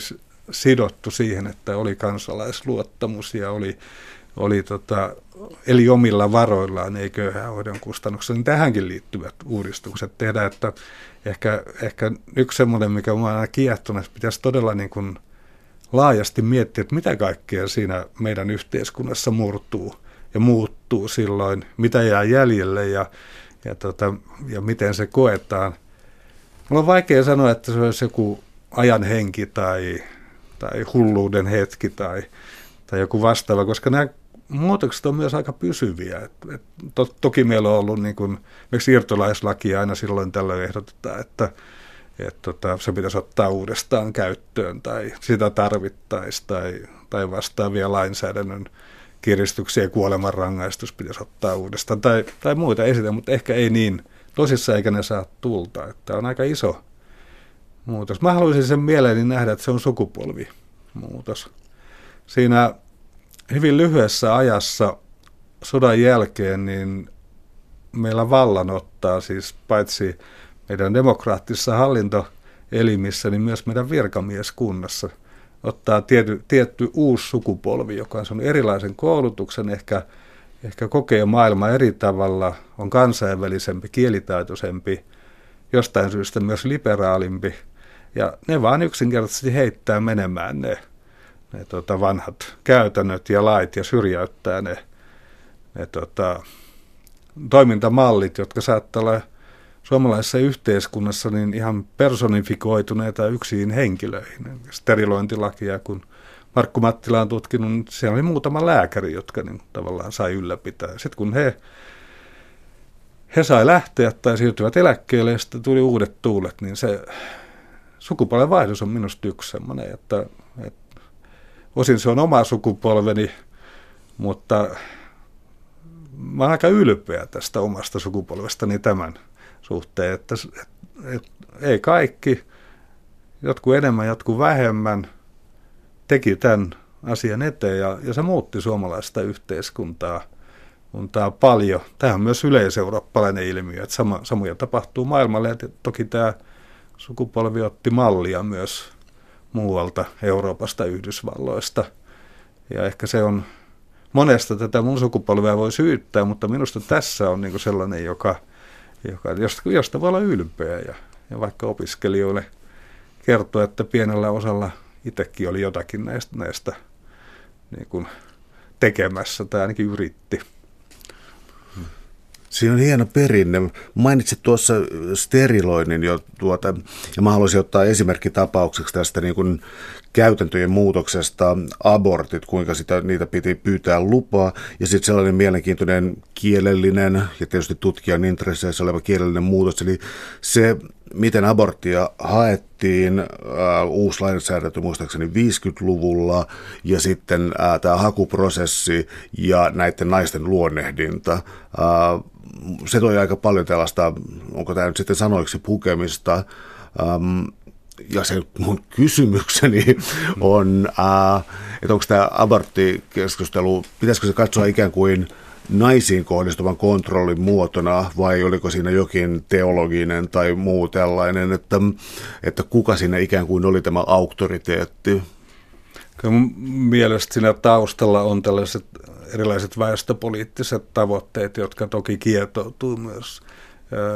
sidottu siihen, että oli kansalaisluottamus ja oli, oli tota, eli omilla varoillaan, ei köyhäinhoidon kustannuksella, niin tähänkin liittyvät uudistukset tehdään, että ehkä, ehkä yksi semmoinen, mikä on aina kiehtonut, että pitäisi todella niin kuin laajasti miettiä, että mitä kaikkea siinä meidän yhteiskunnassa murtuu ja muuttuu silloin, mitä jää jäljelle ja, ja, tota, ja miten se koetaan. Mulla on vaikea sanoa, että se olisi joku ajan henki tai, tai hulluuden hetki tai, tai joku vastaava, koska nämä muutokset on myös aika pysyviä. Et, et, to, toki meillä on ollut niin kuin, siirtolaislakia aina silloin tällöin ehdotetaan, että et, tota, se pitäisi ottaa uudestaan käyttöön tai sitä tarvittaisiin tai, tai vastaavia lainsäädännön kiristyksiä ja kuolemanrangaistus pitäisi ottaa uudestaan tai, tai muita esitä, mutta ehkä ei niin tosissa eikä ne saa tulta. Että on aika iso muutos. Mä haluaisin sen mieleeni nähdä, että se on sukupolvimuutos. Siinä hyvin lyhyessä ajassa sodan jälkeen niin meillä vallan ottaa siis paitsi meidän demokraattisessa hallintoelimissä, niin myös meidän virkamieskunnassa ottaa tiety, tietty uusi sukupolvi, joka on erilaisen koulutuksen, ehkä, ehkä kokee maailma eri tavalla, on kansainvälisempi, kielitaitoisempi, jostain syystä myös liberaalimpi. Ja ne vaan yksinkertaisesti heittää menemään ne ne tota, vanhat käytännöt ja lait ja syrjäyttää ne, ne tota, toimintamallit, jotka saattaa olla suomalaisessa yhteiskunnassa niin ihan personifikoituneita yksin henkilöihin. Sterilointilakia, kun Markku Mattila on tutkinut, niin siellä oli muutama lääkäri, jotka niin tavallaan sai ylläpitää. Sitten kun he, he sai lähteä tai siirtyvät eläkkeelle ja sitten tuli uudet tuulet, niin se sukupolvenvaihdos on minusta yksi sellainen, että, että osin se on oma sukupolveni, mutta mä olen aika ylpeä tästä omasta sukupolvestani tämän suhteen, että, että, että ei kaikki, jotkut enemmän, jotkut vähemmän, tämän asian eteen ja, ja se muutti suomalaista yhteiskuntaa kuntaa paljon. Tämä on myös yleiseurooppalainen ilmiö, että sama, samoja tapahtuu maailmalle ja toki tämä sukupolvi otti mallia myös muualta Euroopasta, Yhdysvalloista. Ja ehkä se on, monesta tätä mun sukupolvea voi syyttää, mutta minusta tässä on niin sellainen, joka, joka, josta, josta voi olla ylpeä. Ja, ja vaikka opiskelijoille kertoa, että pienellä osalla itsekin oli jotakin näistä, näistä niin kuin tekemässä tai ainakin yritti. Siinä on hieno perinne. Mainitsit tuossa steriloinnin jo tuota, ja mä haluaisin ottaa esimerkkitapaukseksi tästä niin kuin käytäntöjen muutoksesta abortit, kuinka sitä, niitä piti pyytää lupaa, ja sitten sellainen mielenkiintoinen kielellinen ja tietysti tutkijan intresseissä oleva kielellinen muutos, eli se, miten aborttia haettiin, äh, uusi lainsäädäntö muistaakseni 50-luvulla, ja sitten äh, tämä hakuprosessi ja näiden naisten luonnehdinta. Äh, se toi aika paljon tällaista, onko tämä nyt sitten sanoiksi pukemista, ähm, ja se mun kysymykseni on, äh, että onko tämä aborttikeskustelu, pitäisikö se katsoa ikään kuin naisiin kohdistuvan kontrollin muotona vai oliko siinä jokin teologinen tai muu tällainen, että, että kuka siinä ikään kuin oli tämä auktoriteetti? Kyllä mun mielestä siinä taustalla on tällaiset erilaiset väestöpoliittiset tavoitteet, jotka toki kietoutuu myös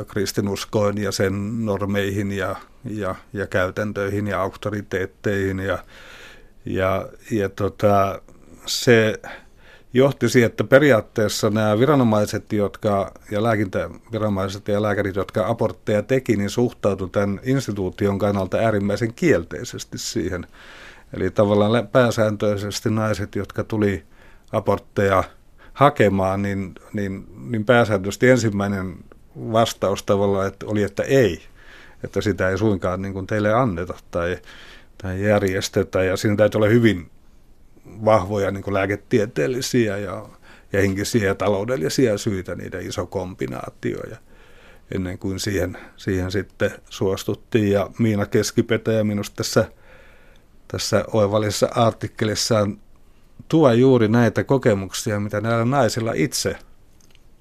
kristinuskoin ja sen normeihin ja, ja, ja käytäntöihin ja auktoriteetteihin. Ja, ja, ja tota, se johti siihen, että periaatteessa nämä viranomaiset jotka, ja lääkintäviranomaiset ja lääkärit, jotka abortteja teki, niin suhtautuivat tämän instituution kannalta äärimmäisen kielteisesti siihen. Eli tavallaan pääsääntöisesti naiset, jotka tuli abortteja hakemaan, niin, niin, niin pääsääntöisesti ensimmäinen vastaus tavallaan että oli, että ei, että sitä ei suinkaan niin kuin teille anneta tai, tai järjestetä. Ja siinä täytyy olla hyvin vahvoja niin kuin lääketieteellisiä ja, ja henkisiä ja taloudellisia syitä, niiden iso kombinaatio. Ja ennen kuin siihen, siihen sitten suostuttiin ja Miina Keskipetä ja minusta tässä tässä oivallisessa artikkelissaan tuo juuri näitä kokemuksia, mitä näillä naisilla itse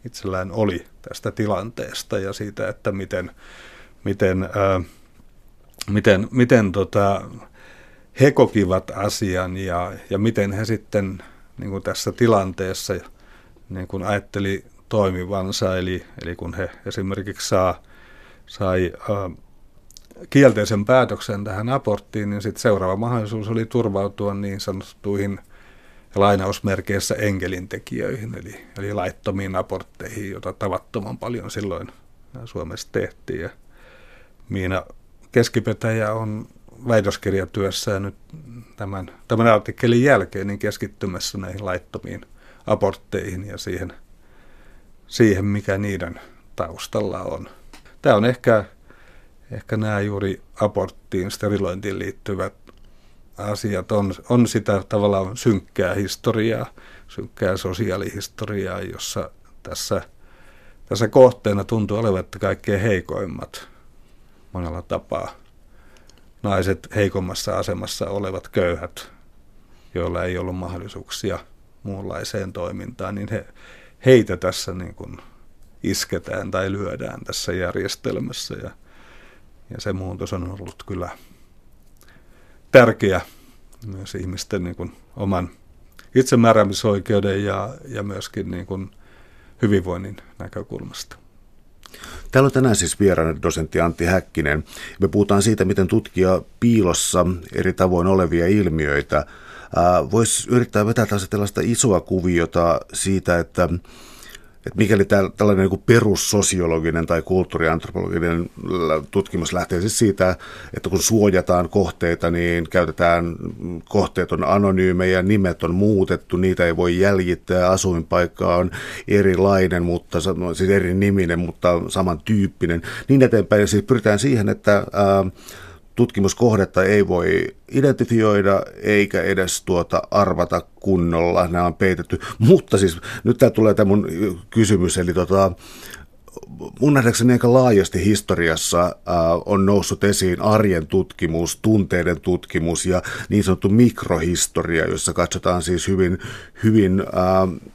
itsellään oli tästä tilanteesta ja siitä, että miten, miten, ää, miten, miten tota, he kokivat asian ja, ja miten he sitten niin kuin tässä tilanteessa niin kuin ajatteli toimivansa. Eli, eli kun he esimerkiksi saa, sai ää, kielteisen päätöksen tähän aborttiin, niin sitten seuraava mahdollisuus oli turvautua niin sanottuihin – lainausmerkeissä enkelintekijöihin, eli, eli laittomiin abortteihin, joita tavattoman paljon silloin Suomessa tehtiin. Ja Miina Keskipetäjä on väitöskirjatyössään nyt tämän, tämän artikkelin jälkeen niin keskittymässä näihin laittomiin abortteihin ja siihen, siihen, mikä niiden taustalla on. Tämä on ehkä, ehkä nämä juuri aborttiin, sterilointiin liittyvät asiat on, on sitä tavallaan synkkää historiaa, synkkää sosiaalihistoriaa, jossa tässä, tässä kohteena tuntuu olevan, että kaikkein heikoimmat monella tapaa. Naiset heikommassa asemassa olevat köyhät, joilla ei ollut mahdollisuuksia muunlaiseen toimintaan, niin he, heitä tässä niin kuin isketään tai lyödään tässä järjestelmässä. Ja, ja se muutos on ollut kyllä tärkeä myös ihmisten niin kuin oman itsemääräämisoikeuden ja, ja myöskin niin kuin hyvinvoinnin näkökulmasta. Täällä on tänään siis vieraana dosentti Antti Häkkinen. Me puhutaan siitä, miten tutkia piilossa eri tavoin olevia ilmiöitä. Voisi yrittää vetää tällaista isoa kuviota siitä, että että mikäli tällainen niin perussosiologinen tai kulttuuriantropologinen tutkimus lähtee siis siitä, että kun suojataan kohteita, niin käytetään, kohteet on anonyymejä, nimet on muutettu, niitä ei voi jäljittää, asuinpaikka on erilainen, mutta siis eri niminen, mutta samantyyppinen, niin eteenpäin. Ja siis pyritään siihen, että ää, tutkimuskohdetta ei voi identifioida eikä edes tuota arvata kunnolla. Nämä on peitetty. Mutta siis nyt tämä tulee tämä mun kysymys, eli tota, mun nähdäkseni aika laajasti historiassa äh, on noussut esiin arjen tutkimus, tunteiden tutkimus ja niin sanottu mikrohistoria, jossa katsotaan siis hyvin, hyvin äh,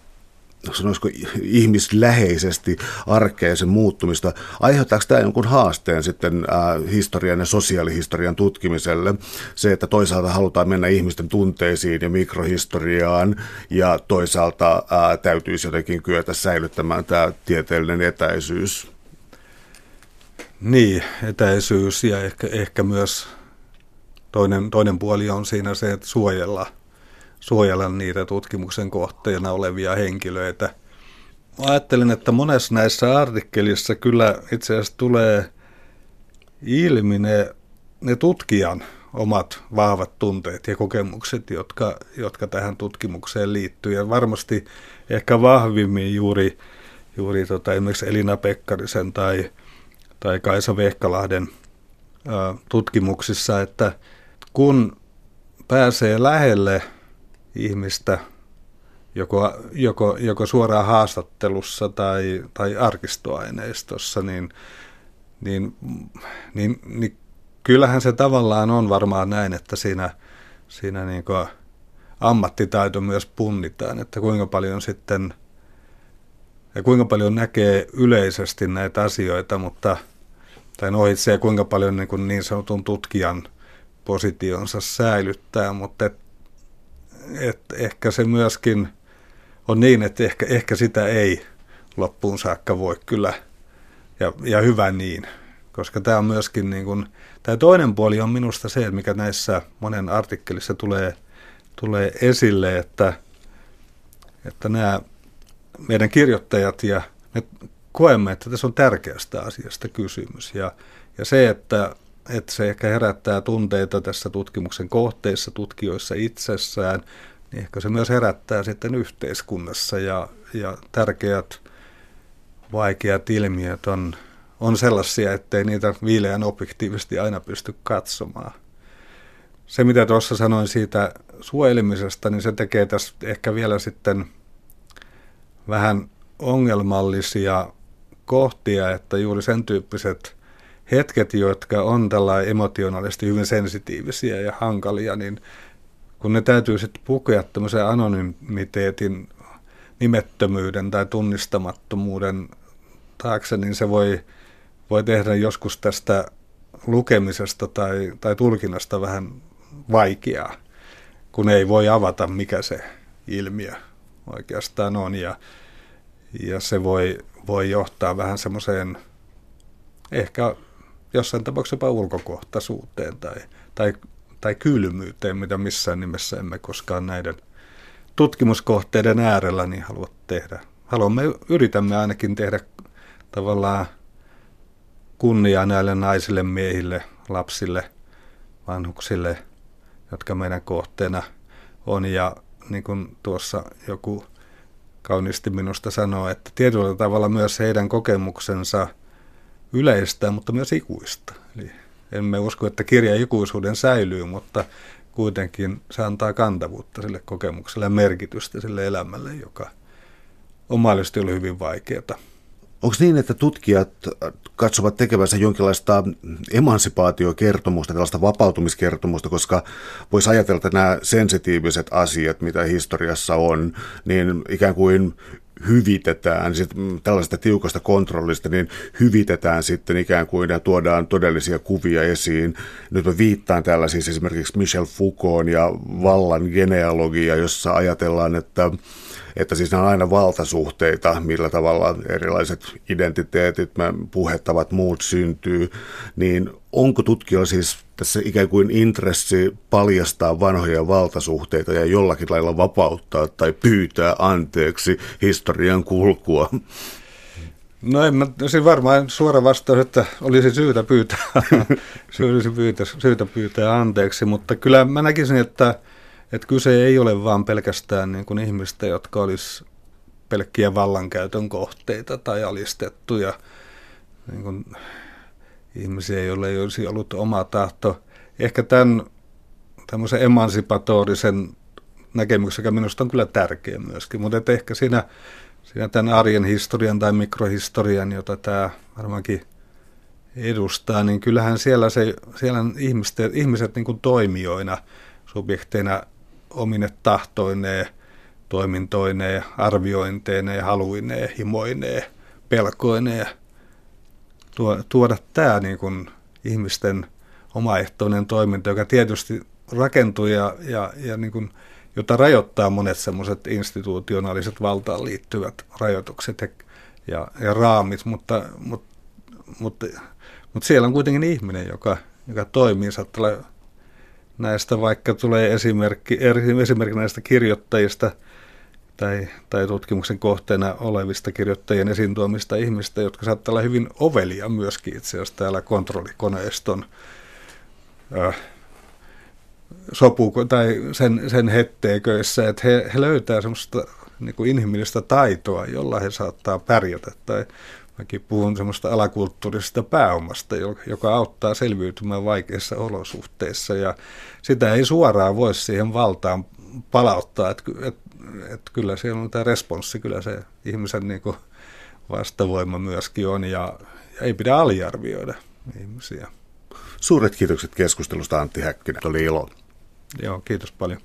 sanoisiko ihmisläheisesti arkea ja sen muuttumista. Aiheuttaako tämä jonkun haasteen sitten äh, historian ja sosiaalihistorian tutkimiselle? Se, että toisaalta halutaan mennä ihmisten tunteisiin ja mikrohistoriaan ja toisaalta äh, täytyisi jotenkin kyetä säilyttämään tämä tieteellinen etäisyys. Niin, etäisyys ja ehkä, ehkä myös toinen, toinen puoli on siinä se, että suojella – suojella niitä tutkimuksen kohteena olevia henkilöitä. Mä ajattelen, että monessa näissä artikkelissa kyllä itse asiassa tulee ilmi ne, ne tutkijan omat vahvat tunteet ja kokemukset, jotka, jotka tähän tutkimukseen liittyy. Ja varmasti ehkä vahvimmin juuri, juuri tota, esimerkiksi Elina Pekkarisen tai, tai Kaisa Vehkalahden ä, tutkimuksissa, että kun pääsee lähelle – ihmistä joko, joko, joko suoraan haastattelussa tai, tai arkistoaineistossa, niin, niin, niin, niin kyllähän se tavallaan on varmaan näin, että siinä, siinä niin ammattitaito myös punnitaan, että kuinka paljon sitten ja kuinka paljon näkee yleisesti näitä asioita, mutta tai ohitsee kuinka paljon niin, kuin niin sanotun tutkijan positionsa säilyttää, mutta et että ehkä se myöskin on niin, että ehkä, ehkä sitä ei loppuun saakka voi kyllä, ja, ja hyvä niin, koska tämä on myöskin niin kuin, tämä toinen puoli on minusta se, mikä näissä monen artikkelissa tulee, tulee esille, että, että nämä meidän kirjoittajat ja me koemme, että tässä on tärkeästä asiasta kysymys. Ja, ja se, että, että se ehkä herättää tunteita tässä tutkimuksen kohteissa, tutkijoissa itsessään, niin ehkä se myös herättää sitten yhteiskunnassa ja, ja tärkeät vaikeat ilmiöt on, on sellaisia, ettei niitä viileän objektiivisesti aina pysty katsomaan. Se, mitä tuossa sanoin siitä suojelemisesta, niin se tekee tässä ehkä vielä sitten vähän ongelmallisia kohtia, että juuri sen tyyppiset hetket, jotka on tällä emotionaalisesti hyvin sensitiivisiä ja hankalia, niin kun ne täytyy sitten pukea tämmöisen anonymiteetin, nimettömyyden tai tunnistamattomuuden taakse, niin se voi, voi tehdä joskus tästä lukemisesta tai, tai tulkinnasta vähän vaikeaa, kun ei voi avata, mikä se ilmiö oikeastaan on. Ja, ja se voi, voi johtaa vähän semmoiseen ehkä jossain tapauksessa jopa ulkokohtaisuuteen tai, tai, tai kylmyyteen, mitä missään nimessä emme koskaan näiden tutkimuskohteiden äärellä niin halua tehdä. Haluamme, yritämme ainakin tehdä tavallaan kunniaa näille naisille, miehille, lapsille, vanhuksille, jotka meidän kohteena on. Ja niin kuin tuossa joku kauniisti minusta sanoo, että tietyllä tavalla myös heidän kokemuksensa yleistä, mutta myös ikuista. Eli emme usko, että kirja ikuisuuden säilyy, mutta kuitenkin se antaa kantavuutta sille kokemukselle ja merkitystä sille elämälle, joka omaisesti oli hyvin vaikeaa. Onko niin, että tutkijat katsovat tekevänsä jonkinlaista emansipaatiokertomusta, tällaista vapautumiskertomusta, koska voisi ajatella, että nämä sensitiiviset asiat, mitä historiassa on, niin ikään kuin hyvitetään sit tällaisesta tiukasta kontrollista, niin hyvitetään sitten ikään kuin ja tuodaan todellisia kuvia esiin. Nyt mä viittaan täällä siis esimerkiksi Michel Foucault ja vallan genealogia, jossa ajatellaan, että että siis nämä on aina valtasuhteita, millä tavalla erilaiset identiteetit, puhettavat muut syntyy, niin onko tutkijoilla siis tässä ikään kuin intressi paljastaa vanhoja valtasuhteita ja jollakin lailla vapauttaa tai pyytää anteeksi historian kulkua? No en mä, siis varmaan suora vastaus, että olisi syytä pyytää, olisi pyytä, syytä pyytää anteeksi, mutta kyllä mä näkisin, että että kyse ei ole vaan pelkästään niin kuin ihmistä, jotka olisi pelkkiä vallankäytön kohteita tai alistettuja niin kuin ihmisiä, joille ei olisi ollut oma tahto. Ehkä tämän tämmöisen emansipatorisen näkemyksen, joka minusta on kyllä tärkeä myöskin, mutta ehkä siinä, siinä tämän arjen historian tai mikrohistorian, jota tämä varmaankin edustaa, niin kyllähän siellä, se, siellä ihmiset, ihmiset niin kuin toimijoina, subjekteina omine tahtoineen, toimintoineen, arviointeineen, haluineen, himoineen, pelkoineen. Tuoda tämä niin kuin ihmisten omaehtoinen toiminta, joka tietysti rakentuu ja, ja, ja niin kuin, jota rajoittaa monet semmoiset institutionaaliset valtaan liittyvät rajoitukset ja, ja, ja raamit, mutta, mutta, mutta, mutta siellä on kuitenkin ihminen, joka, joka toimii, saattaa näistä, vaikka tulee esimerkki, esimerkki näistä kirjoittajista tai, tai tutkimuksen kohteena olevista kirjoittajien esiin tuomista ihmistä, jotka saattaa olla hyvin ovelia myöskin itse asiassa täällä kontrollikoneiston äh, sopu tai sen, sen hetteiköissä, että he, he löytää semmoista niin kuin inhimillistä taitoa, jolla he saattaa pärjätä tai Mäkin puhun semmoista alakulttuurisesta pääomasta, joka auttaa selviytymään vaikeissa olosuhteissa ja sitä ei suoraan voi siihen valtaan palauttaa, että et, et kyllä siellä on tämä responssi, kyllä se ihmisen niin kuin vastavoima myöskin on ja, ja ei pidä aliarvioida ihmisiä. Suuret kiitokset keskustelusta Antti Häkkinen, oli ilo. Joo, kiitos paljon.